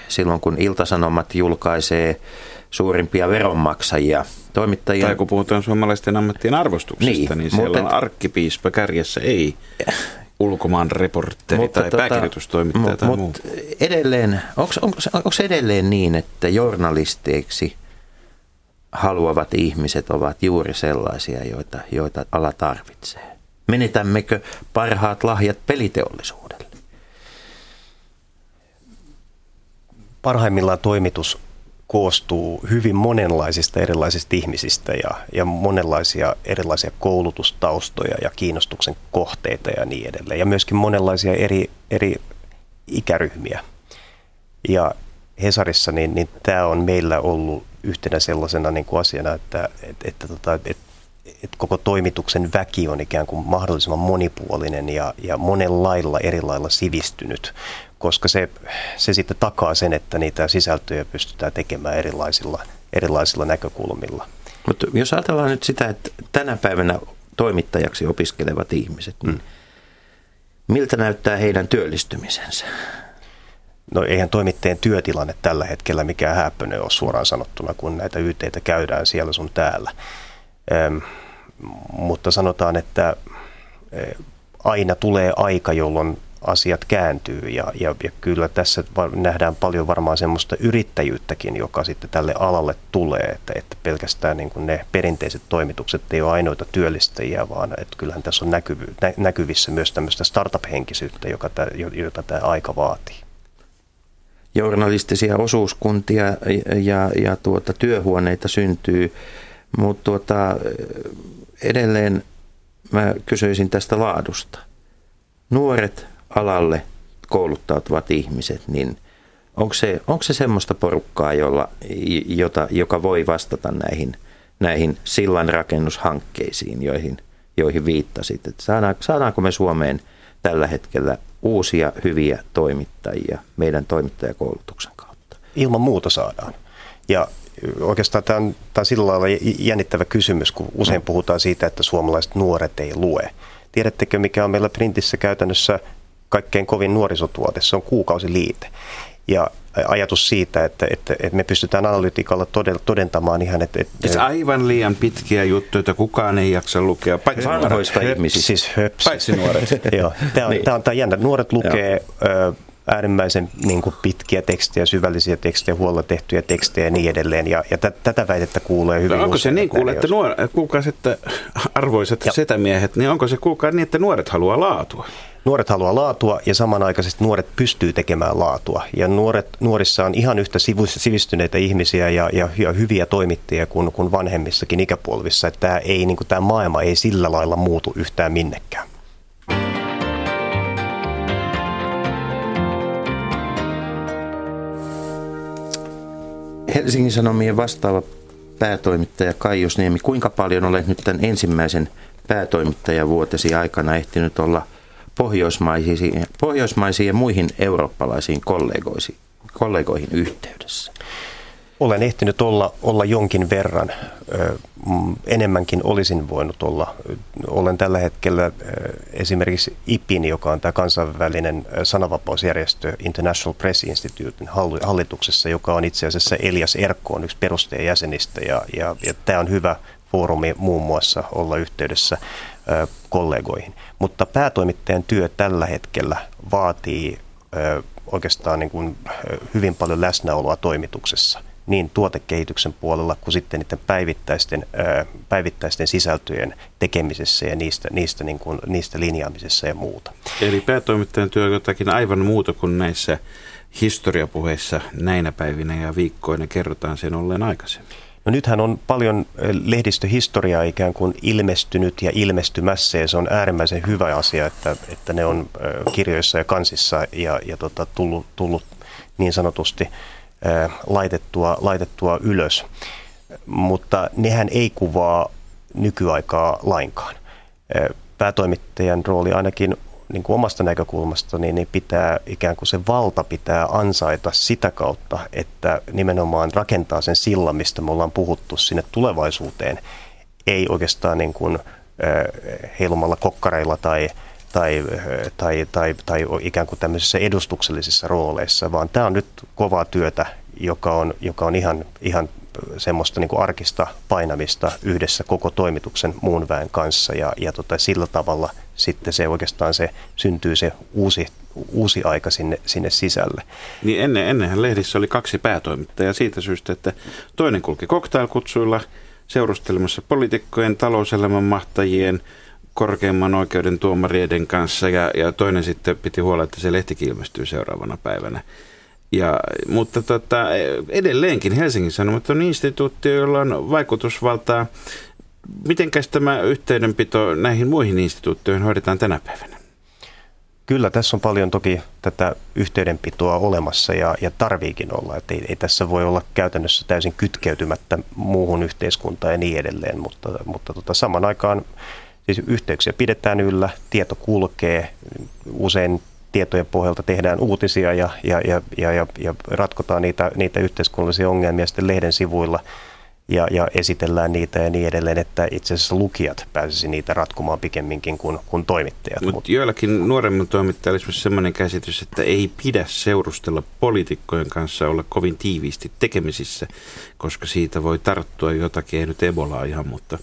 S1: silloin, kun Iltasanomat julkaisee suurimpia veronmaksajia.
S5: Toimittajien... Tai kun puhutaan suomalaisten ammattien arvostuksesta, niin, niin siellä mutta... on arkkipiispa kärjessä, ei ulkomaan reporteri mutta tai tota, pääkirjoitustoimittaja mu, tai muu.
S1: Edelleen, onko edelleen niin, että journalisteiksi haluavat ihmiset ovat juuri sellaisia, joita, joita ala tarvitsee? Menetämmekö parhaat lahjat peliteollisuudelle?
S6: parhaimmillaan toimitus koostuu hyvin monenlaisista erilaisista ihmisistä ja, ja monenlaisia erilaisia koulutustaustoja ja kiinnostuksen kohteita ja niin edelleen. Ja myöskin monenlaisia eri, eri ikäryhmiä. Ja Hesarissa niin, niin tämä on meillä ollut yhtenä sellaisena niin kuin asiana, että, että, että, että, että koko toimituksen väki on ikään kuin mahdollisimman monipuolinen ja, ja monenlailla eri lailla sivistynyt koska se, se sitten takaa sen, että niitä sisältöjä pystytään tekemään erilaisilla, erilaisilla näkökulmilla.
S1: Mutta jos ajatellaan nyt sitä, että tänä päivänä toimittajaksi opiskelevat ihmiset, niin mm. miltä näyttää heidän työllistymisensä?
S6: No eihän toimittajien työtilanne tällä hetkellä mikään häppöinen ole suoraan sanottuna, kun näitä yteitä käydään siellä sun täällä. Mutta sanotaan, että aina tulee aika, jolloin asiat kääntyy ja, ja, ja kyllä tässä nähdään paljon varmaan semmoista yrittäjyyttäkin, joka sitten tälle alalle tulee, että, että pelkästään niin kuin ne perinteiset toimitukset ei ole ainoita työllistäjiä, vaan että kyllähän tässä on näkyvy, nä, näkyvissä myös tämmöistä startup-henkisyyttä, joka tämä, jota tämä aika vaatii.
S1: Journalistisia osuuskuntia ja, ja, ja tuota, työhuoneita syntyy, mutta tuota, edelleen mä kysyisin tästä laadusta. Nuoret alalle kouluttautuvat ihmiset, niin onko se, onko se semmoista porukkaa, jolla, jota, joka voi vastata näihin, näihin sillan rakennushankkeisiin, joihin, joihin viittasit? Että saadaanko, saadaanko me Suomeen tällä hetkellä uusia hyviä toimittajia meidän toimittajakoulutuksen kautta?
S6: Ilman muuta saadaan. Ja oikeastaan tämä on, tämä on sillä lailla jännittävä kysymys, kun usein puhutaan siitä, että suomalaiset nuoret ei lue. Tiedättekö, mikä on meillä printissä käytännössä kaikkein kovin nuorisotuote, se on kuukausiliite. Ja ajatus siitä, että, että, että me pystytään analytiikalla todentamaan ihan, että... että
S5: siis aivan liian pitkiä juttuja, että kukaan ei jaksa lukea,
S1: paitsi ihmisistä.
S6: Siis höps.
S5: Paitsi nuoret.
S6: Joo, tämä on, niin. tämä on, tämä on jännä. Nuoret lukee ö, äärimmäisen niin kuin pitkiä tekstejä, syvällisiä tekstejä, huolella tehtyjä tekstejä ja niin edelleen. Ja, ja t- tätä väitettä kuulee hyvin
S5: no onko se niin, kuule, että nuor- kuulkaa, että arvoisat ja. setämiehet, niin onko se kuulkaa niin, että nuoret haluaa laatua?
S6: Nuoret haluaa laatua ja samanaikaisesti nuoret pystyy tekemään laatua. Ja nuoret, nuorissa on ihan yhtä sivistyneitä ihmisiä ja, ja, ja hyviä toimittajia kuin, kuin vanhemmissakin ikäpolvissa. Että tämä, ei, niin kuin, tämä maailma ei sillä lailla muutu yhtään minnekään.
S1: Helsingin Sanomien vastaava päätoimittaja Kaijus Niemi, kuinka paljon olet nyt tämän ensimmäisen päätoimittajavuotesi aikana ehtinyt olla – pohjoismaisiin, pohjoismaisiin ja muihin eurooppalaisiin kollegoihin, kollegoihin yhteydessä?
S6: Olen ehtinyt olla, olla jonkin verran. Mm, enemmänkin olisin voinut olla. Olen tällä hetkellä esimerkiksi IPIN, joka on tämä kansainvälinen sananvapausjärjestö International Press Institute hallituksessa, joka on itse asiassa Elias Erkko on yksi perustajajäsenistä ja, ja, ja tämä on hyvä foorumi muun muassa olla yhteydessä kollegoihin. Mutta päätoimittajan työ tällä hetkellä vaatii oikeastaan niin kuin hyvin paljon läsnäoloa toimituksessa niin tuotekehityksen puolella kuin sitten niiden päivittäisten, päivittäisten sisältöjen tekemisessä ja niistä, niistä, niin kuin, niistä linjaamisessa ja muuta.
S5: Eli päätoimittajan työ on jotakin aivan muuta kuin näissä historiapuheissa näinä päivinä ja viikkoina kerrotaan sen olleen aikaisemmin.
S6: No nythän on paljon lehdistöhistoriaa ikään kuin ilmestynyt ja ilmestymässä ja se on äärimmäisen hyvä asia, että, että ne on kirjoissa ja kansissa ja, ja tota, tullut, tullut niin sanotusti laitettua, laitettua ylös. Mutta nehän ei kuvaa nykyaikaa lainkaan. Päätoimittajan rooli ainakin niin kuin omasta näkökulmasta, niin, niin pitää ikään kuin se valta pitää ansaita sitä kautta, että nimenomaan rakentaa sen sillan, mistä me ollaan puhuttu sinne tulevaisuuteen, ei oikeastaan niin kuin, heilumalla kokkareilla tai, tai, tai, tai, tai ikään kuin tämmöisissä edustuksellisissa rooleissa, vaan tämä on nyt kovaa työtä, joka on, joka on ihan, ihan semmoista niin kuin arkista painamista yhdessä koko toimituksen muun väen kanssa ja, ja tota, sillä tavalla sitten se oikeastaan se syntyy se uusi, uusi aika sinne, sinne sisälle.
S5: Niin ennen, ennenhän lehdissä oli kaksi päätoimittajaa siitä syystä, että toinen kulki koktailkutsuilla seurustelemassa poliitikkojen, talouselämän mahtajien, korkeimman oikeuden tuomarien kanssa ja, ja toinen sitten piti huolella, että se lehtikin ilmestyy seuraavana päivänä. Ja, mutta tota, edelleenkin Helsingin Sanomat on instituutti, jolla on vaikutusvaltaa. Mitenkäs tämä yhteydenpito näihin muihin instituutioihin hoidetaan tänä päivänä?
S6: Kyllä, tässä on paljon toki tätä yhteydenpitoa olemassa ja, ja tarviikin olla. Että ei, ei tässä voi olla käytännössä täysin kytkeytymättä muuhun yhteiskuntaan ja niin edelleen, mutta, mutta tota, saman aikaan siis yhteyksiä pidetään yllä, tieto kulkee, usein tietojen pohjalta tehdään uutisia ja, ja, ja, ja, ja, ja ratkotaan niitä, niitä yhteiskunnallisia ongelmia sitten lehden sivuilla ja, ja esitellään niitä ja niin edelleen, että itse asiassa lukijat pääsisi niitä ratkomaan pikemminkin kuin, kuin toimittajat.
S5: Mutta Mut joillakin nuoremmin toimittajilla olisi sellainen käsitys, että ei pidä seurustella poliitikkojen kanssa olla kovin tiiviisti tekemisissä, koska siitä voi tarttua jotakin, ei nyt Ebolaa ihan, mutta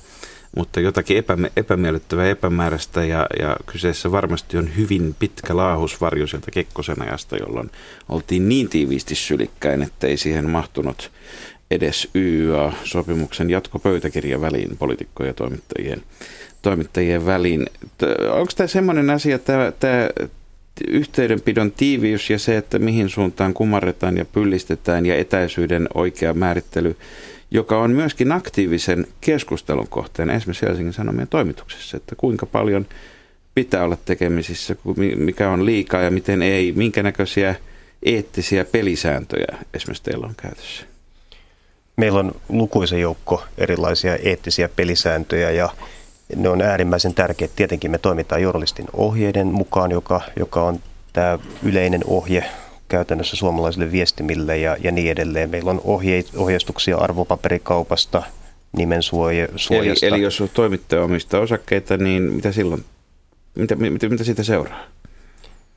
S5: mutta jotakin epäme- epämiellyttävää epämääräistä ja, ja kyseessä varmasti on hyvin pitkä laahusvarjo sieltä Kekkosen ajasta, jolloin oltiin niin tiiviisti sylikkäin, että ei siihen mahtunut edes YYA-sopimuksen jatkopöytäkirja väliin poliitikkojen ja toimittajien, toimittajien väliin. Onko tämä semmoinen asia, tämä, tämä yhteydenpidon tiiviys ja se, että mihin suuntaan kumarretaan ja pyllistetään ja etäisyyden oikea määrittely – joka on myöskin aktiivisen keskustelun kohteen esimerkiksi Helsingin Sanomien toimituksessa, että kuinka paljon pitää olla tekemisissä, mikä on liikaa ja miten ei, minkä näköisiä eettisiä pelisääntöjä esimerkiksi teillä on käytössä?
S6: Meillä on lukuisa joukko erilaisia eettisiä pelisääntöjä ja ne on äärimmäisen tärkeitä. Tietenkin me toimitaan journalistin ohjeiden mukaan, joka, joka on tämä yleinen ohje käytännössä suomalaisille viestimille ja, ja niin edelleen. Meillä on ohje, ohjeistuksia arvopaperikaupasta, nimen suoja, suojasta.
S5: Eli, eli jos toimittaja omistaa osakkeita, niin mitä silloin, mitä, mitä, mitä siitä seuraa?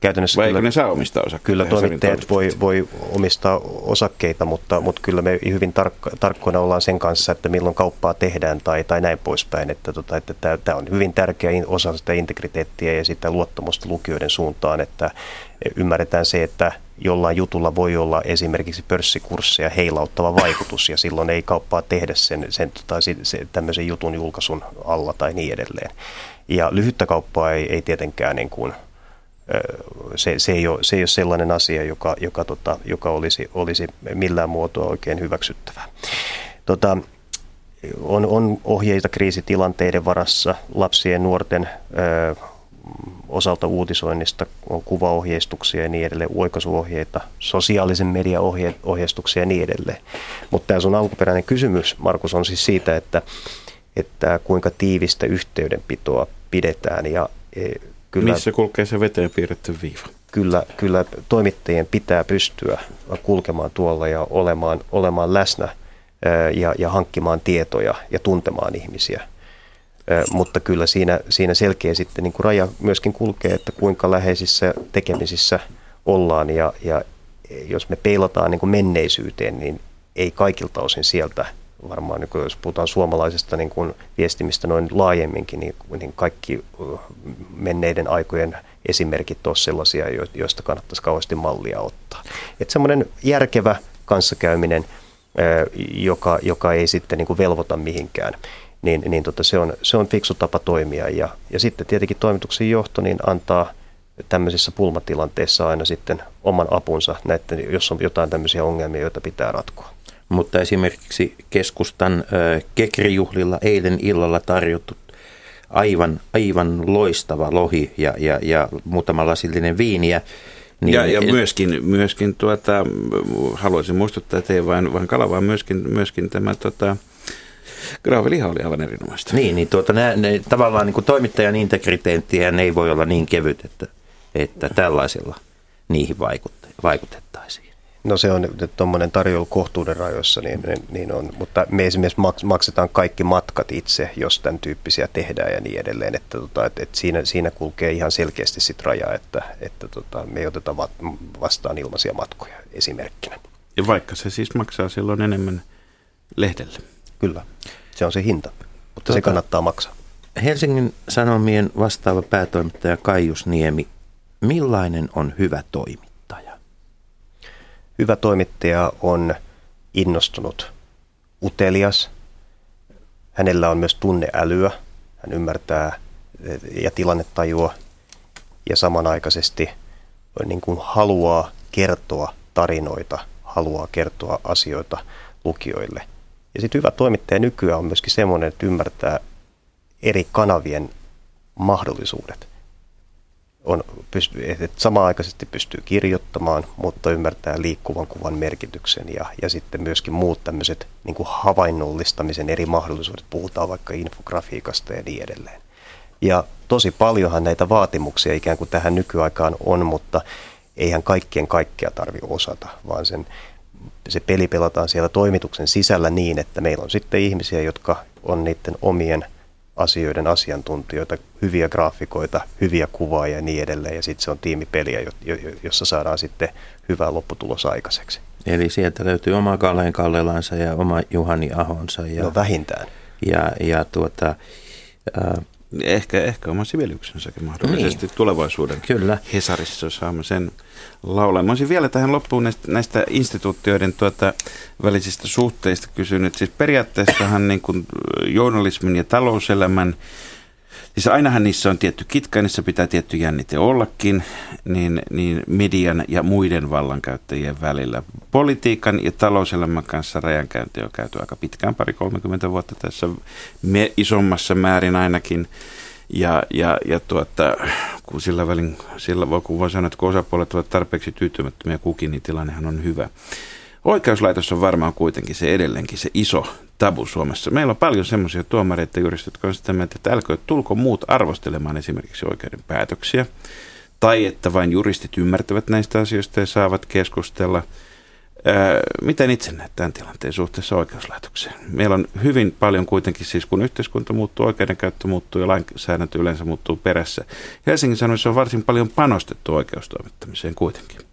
S6: Käytännössä
S5: Vai kyllä, ne saa omistaa osakkeita?
S6: Kyllä toimittajat voi, voi omistaa osakkeita, mutta, mutta kyllä me hyvin tarkko, tarkkoina ollaan sen kanssa, että milloin kauppaa tehdään tai, tai näin poispäin. Että, tota, että tämä, tämä on hyvin tärkeä osa sitä integriteettiä ja sitä luottamusta lukijoiden suuntaan, että ymmärretään se, että jollain jutulla voi olla esimerkiksi pörssikursseja heilauttava vaikutus ja silloin ei kauppaa tehdä sen, sen tai se, tämmöisen jutun julkaisun alla tai niin edelleen. Ja lyhyttä kauppaa ei, ei tietenkään niin kuin, se, se, ei ole, se ei ole sellainen asia, joka, joka, tota, joka olisi, olisi millään muotoa oikein hyväksyttävää. Tota, on, on ohjeita kriisitilanteiden varassa lapsien, nuorten ö, osalta uutisoinnista, on kuvaohjeistuksia ja niin edelleen, oikaisuohjeita, sosiaalisen median ohje, ohjeistuksia ja niin edelleen. Mutta tämä sun alkuperäinen kysymys, Markus, on siis siitä, että, että kuinka tiivistä yhteydenpitoa pidetään. Ja,
S5: e, kyllä, Missä kulkee se veteen piirretty viiva?
S6: kyllä, kyllä toimittajien pitää pystyä kulkemaan tuolla ja olemaan, olemaan läsnä ja, ja hankkimaan tietoja ja tuntemaan ihmisiä. Mutta kyllä siinä, siinä selkeä sitten niin kuin raja myöskin kulkee, että kuinka läheisissä tekemisissä ollaan ja, ja jos me peilataan niin kuin menneisyyteen, niin ei kaikilta osin sieltä varmaan, niin jos puhutaan suomalaisesta niin kuin viestimistä noin laajemminkin, niin, niin kaikki menneiden aikojen esimerkit ole sellaisia, joista kannattaisi kauheasti mallia ottaa. Että semmoinen järkevä kanssakäyminen, joka, joka ei sitten niin kuin velvoita mihinkään, niin, niin tota, se, on, se on fiksu tapa toimia. Ja, ja sitten tietenkin toimituksen johto niin antaa tämmöisissä pulmatilanteissa aina sitten oman apunsa, näiden, jos on jotain tämmöisiä ongelmia, joita pitää ratkoa.
S1: Mutta esimerkiksi keskustan kekrijuhlilla eilen illalla tarjottu aivan, aivan loistava lohi ja, ja, ja muutama lasillinen viiniä.
S5: Niin, ja, ja myöskin, myöskin tuota, haluaisin muistuttaa, että ei vain, vain kala, vaan myöskin, myöskin tämä tota, Graaveliha oli aivan erinomaista.
S1: Niin, niin tuota, ne, ne, tavallaan niin kuin toimittajan integriteettiä ne ei voi olla niin kevyt, että, että tällaisilla niihin vaikutettaisiin.
S6: No se on tuommoinen tarjoulu kohtuuden rajoissa, niin, niin, niin on, mutta me esimerkiksi maksetaan kaikki matkat itse, jos tämän tyyppisiä tehdään ja niin edelleen, että, tota, että, että siinä, siinä kulkee ihan selkeästi sit raja, että, että tota, me ei oteta vastaan ilmaisia matkoja esimerkkinä.
S5: Ja vaikka se siis maksaa silloin enemmän lehdelle.
S6: Kyllä, se on se hinta, mutta tota, se kannattaa maksaa.
S1: Helsingin Sanomien vastaava päätoimittaja Kaijus Niemi, millainen on hyvä toimi?
S6: Hyvä toimittaja on innostunut, utelias. Hänellä on myös tunneälyä. Hän ymmärtää ja tilannetajua ja samanaikaisesti niin kuin haluaa kertoa tarinoita, haluaa kertoa asioita lukijoille. Ja sitten hyvä toimittaja nykyään on myöskin semmoinen, että ymmärtää eri kanavien mahdollisuudet on, pystyy, että samaaikaisesti pystyy kirjoittamaan, mutta ymmärtää liikkuvan kuvan merkityksen ja, ja sitten myöskin muut tämmöiset niin kuin havainnollistamisen eri mahdollisuudet, puhutaan vaikka infografiikasta ja niin edelleen. Ja tosi paljonhan näitä vaatimuksia ikään kuin tähän nykyaikaan on, mutta eihän kaikkien kaikkea tarvi osata, vaan sen, se peli pelataan siellä toimituksen sisällä niin, että meillä on sitten ihmisiä, jotka on niiden omien – asioiden asiantuntijoita, hyviä graafikoita, hyviä kuvaajia ja niin edelleen. Ja sitten se on tiimipeliä, jossa saadaan sitten hyvä lopputulos aikaiseksi.
S1: Eli sieltä löytyy oma Kalleen Kallelansa ja oma Juhani Ahonsa. Ja,
S6: no vähintään.
S1: Ja, ja tuota,
S5: äh, ehkä, ehkä oma Sibeliuksensakin mahdollisesti niin. tulevaisuuden
S1: Kyllä.
S5: Hesarissa saamme sen laulaa. Mä olisin vielä tähän loppuun näistä, näistä instituutioiden tuota, välisistä suhteista kysynyt. Siis periaatteessahan niin kuin journalismin ja talouselämän Siis ainahan niissä on tietty kitka, niissä pitää tietty jännite ollakin, niin, niin median ja muiden vallankäyttäjien välillä. Politiikan ja talouselämän kanssa rajankäynti on käyty aika pitkään, pari 30 vuotta tässä me isommassa määrin ainakin. Ja, ja, ja tuota, kun sillä välin, sillä kun voi sanoa, että kun osapuolet ovat tarpeeksi tyytymättömiä kukin, niin tilannehan on hyvä. Oikeuslaitos on varmaan kuitenkin se edelleenkin se iso tabu Suomessa. Meillä on paljon semmoisia tuomareita juristit, jotka on sitä mieltä, että älkö tulko muut arvostelemaan esimerkiksi oikeuden päätöksiä. Tai että vain juristit ymmärtävät näistä asioista ja saavat keskustella – Miten itse näet tämän tilanteen suhteessa oikeuslaitokseen? Meillä on hyvin paljon kuitenkin, siis kun yhteiskunta muuttuu, oikeudenkäyttö muuttuu ja lainsäädäntö yleensä muuttuu perässä. Helsingin Sanomissa on varsin paljon panostettu oikeustoimittamiseen kuitenkin.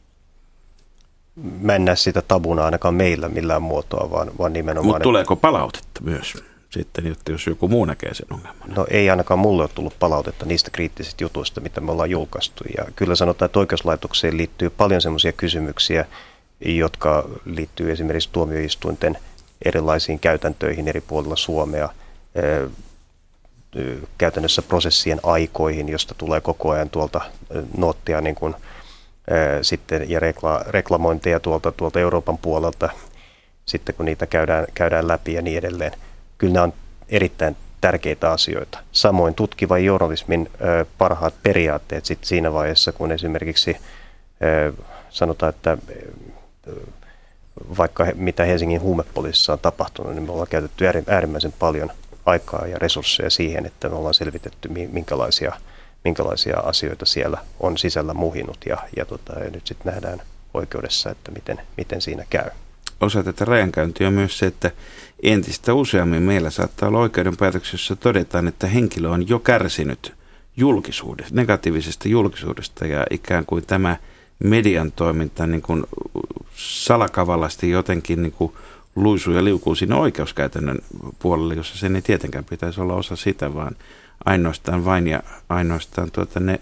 S6: Mä en näe sitä tabuna ainakaan meillä millään muotoa, vaan, vaan nimenomaan...
S5: Mutta tuleeko palautetta myös sitten, jos joku muu näkee sen ongelman?
S6: No ei ainakaan mulle ole tullut palautetta niistä kriittisistä jutuista, mitä me ollaan julkaistu. Ja kyllä sanotaan, että oikeuslaitokseen liittyy paljon semmoisia kysymyksiä, jotka liittyy esimerkiksi tuomioistuinten erilaisiin käytäntöihin eri puolilla Suomea, käytännössä prosessien aikoihin, josta tulee koko ajan tuolta noottia niin kuin, sitten, ja rekla, reklamointeja tuolta, tuolta Euroopan puolelta, sitten kun niitä käydään, käydään läpi ja niin edelleen. Kyllä nämä on erittäin tärkeitä asioita. Samoin tutkivan journalismin parhaat periaatteet sit siinä vaiheessa, kun esimerkiksi sanotaan, että vaikka mitä Helsingin huumepoliisissa on tapahtunut, niin me ollaan käytetty äärimmäisen paljon aikaa ja resursseja siihen, että me ollaan selvitetty, minkälaisia minkälaisia asioita siellä on sisällä muhinut ja, ja, tota, ja nyt sitten nähdään oikeudessa, että miten, miten siinä käy.
S5: Osa tätä rajankäyntiä on myös se, että entistä useammin meillä saattaa olla oikeudenpäätöksessä todetaan, että henkilö on jo kärsinyt julkisuudesta, negatiivisesta julkisuudesta ja ikään kuin tämä median toiminta niin kuin salakavallasti jotenkin niin kuin luisuu ja liukuu sinne oikeuskäytännön puolelle, jossa sen ei tietenkään pitäisi olla osa sitä, vaan ainoastaan vain ja ainoastaan tuota ne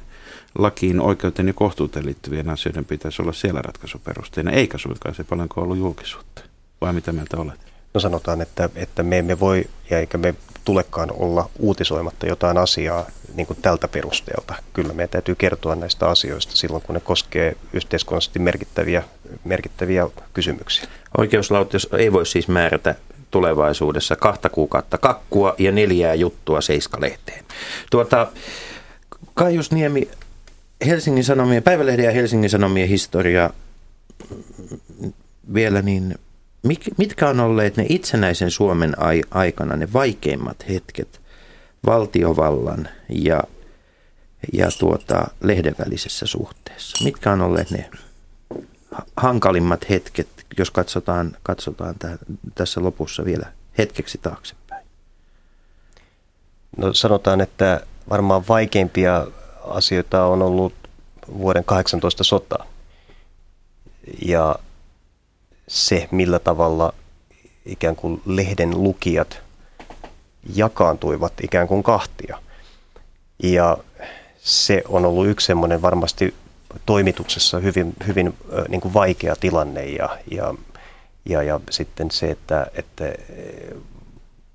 S5: lakiin, oikeuteen ja kohtuuteen liittyvien asioiden pitäisi olla siellä ratkaisuperusteena, eikä suinkaan se paljonko ollut julkisuutta. Vai mitä mieltä olet?
S6: No sanotaan, että, että me emme voi ja eikä me tulekaan olla uutisoimatta jotain asiaa niin kuin tältä perusteelta. Kyllä meidän täytyy kertoa näistä asioista silloin, kun ne koskee yhteiskunnallisesti merkittäviä, merkittäviä kysymyksiä.
S1: Oikeuslautus ei voi siis määrätä tulevaisuudessa kahta kuukautta kakkua ja neljää juttua Seiska-lehteen. Tuota, Kaius Niemi, Helsingin Sanomien, Päivälehden ja Helsingin Sanomien historia vielä, niin mitkä on olleet ne itsenäisen Suomen aikana ne vaikeimmat hetket valtiovallan ja, ja tuota, lehden välisessä suhteessa? Mitkä on olleet ne hankalimmat hetket, jos katsotaan, katsotaan täh, tässä lopussa vielä hetkeksi taaksepäin?
S6: No sanotaan, että varmaan vaikeimpia asioita on ollut vuoden 18 sota. Ja se, millä tavalla ikään kuin lehden lukijat jakaantuivat ikään kuin kahtia. Ja se on ollut yksi semmoinen varmasti toimituksessa hyvin, hyvin niin kuin vaikea tilanne ja, ja, ja, ja sitten se, että, että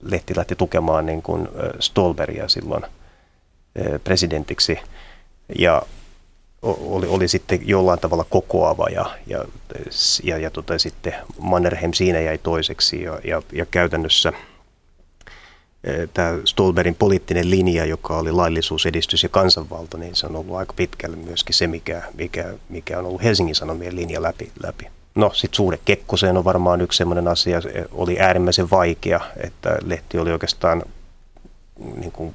S6: lehti lähti tukemaan niin kuin Stolberia silloin presidentiksi. Ja oli, oli sitten jollain tavalla kokoava ja, ja, ja, ja tota, sitten Mannerheim siinä jäi toiseksi ja, ja, ja käytännössä tämä Stolberin poliittinen linja, joka oli laillisuus, edistys ja kansanvalta, niin se on ollut aika pitkälle myöskin se, mikä, mikä, mikä on ollut Helsingin Sanomien linja läpi. läpi. No sitten suhde Kekkoseen on varmaan yksi sellainen asia, oli äärimmäisen vaikea, että lehti oli oikeastaan niin kuin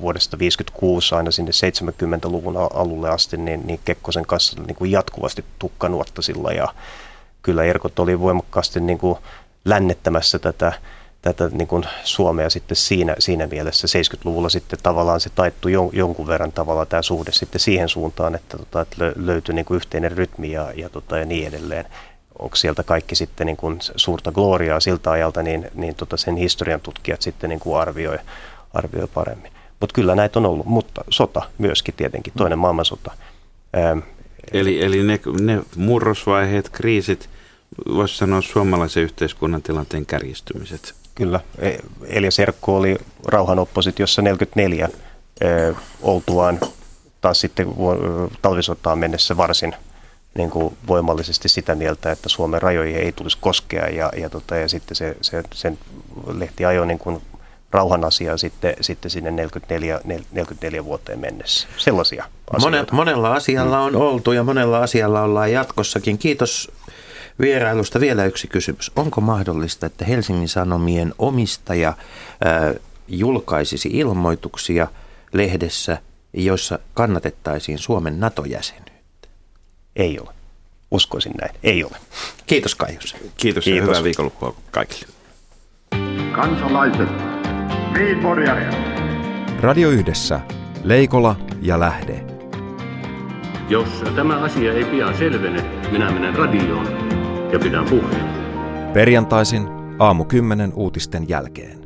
S6: vuodesta 1956 aina sinne 70-luvun alulle asti, niin, niin Kekkosen kanssa niin kuin jatkuvasti tukkanuottasilla ja kyllä Erkot oli voimakkaasti niin kuin lännettämässä tätä, tätä niin kuin Suomea sitten siinä, siinä mielessä 70-luvulla sitten tavallaan se taittui jon, jonkun verran tavallaan tämä suhde sitten siihen suuntaan, että, tota, että löytyi niin kuin yhteinen rytmi ja, ja, tota, ja niin edelleen. Onko sieltä kaikki sitten niin kuin suurta gloriaa siltä ajalta, niin, niin tota sen historian tutkijat sitten niin kuin arvioi, arvioi paremmin. Mutta kyllä näitä on ollut, mutta sota myöskin tietenkin, toinen maailmansota.
S5: Ähm, eli eli ne, ne murrosvaiheet, kriisit, voisi sanoa suomalaisen yhteiskunnan tilanteen kärjistymiset.
S6: Kyllä. E, Elia Serkko oli rauhan oppositiossa 44 ö, oltuaan taas sitten talvisotaan mennessä varsin niin kuin voimallisesti sitä mieltä, että Suomen rajoihin ei tulisi koskea ja, ja, tota, ja sitten se, se, sen lehti ajoi niin kuin rauhan asiaa sitten, sitten sinne 44, 44 vuoteen mennessä. Sellaisia
S1: asioita. monella asialla on oltu ja monella asialla ollaan jatkossakin. Kiitos vierailusta. Vielä yksi kysymys. Onko mahdollista, että Helsingin Sanomien omistaja ää, julkaisisi ilmoituksia lehdessä, joissa kannatettaisiin Suomen NATO-jäsenyyttä?
S6: Ei ole. Uskoisin näin. Ei ole.
S1: Kiitos Kaijus.
S5: Kiitos, Kiitos. ja hyvää viikonloppua kaikille.
S2: Kansalaiset
S3: niin, Radio Yhdessä. Leikola ja Lähde.
S4: Jos tämä asia ei pian selvene, minä menen radioon ja pidän puheen.
S3: Perjantaisin aamu 10 uutisten jälkeen.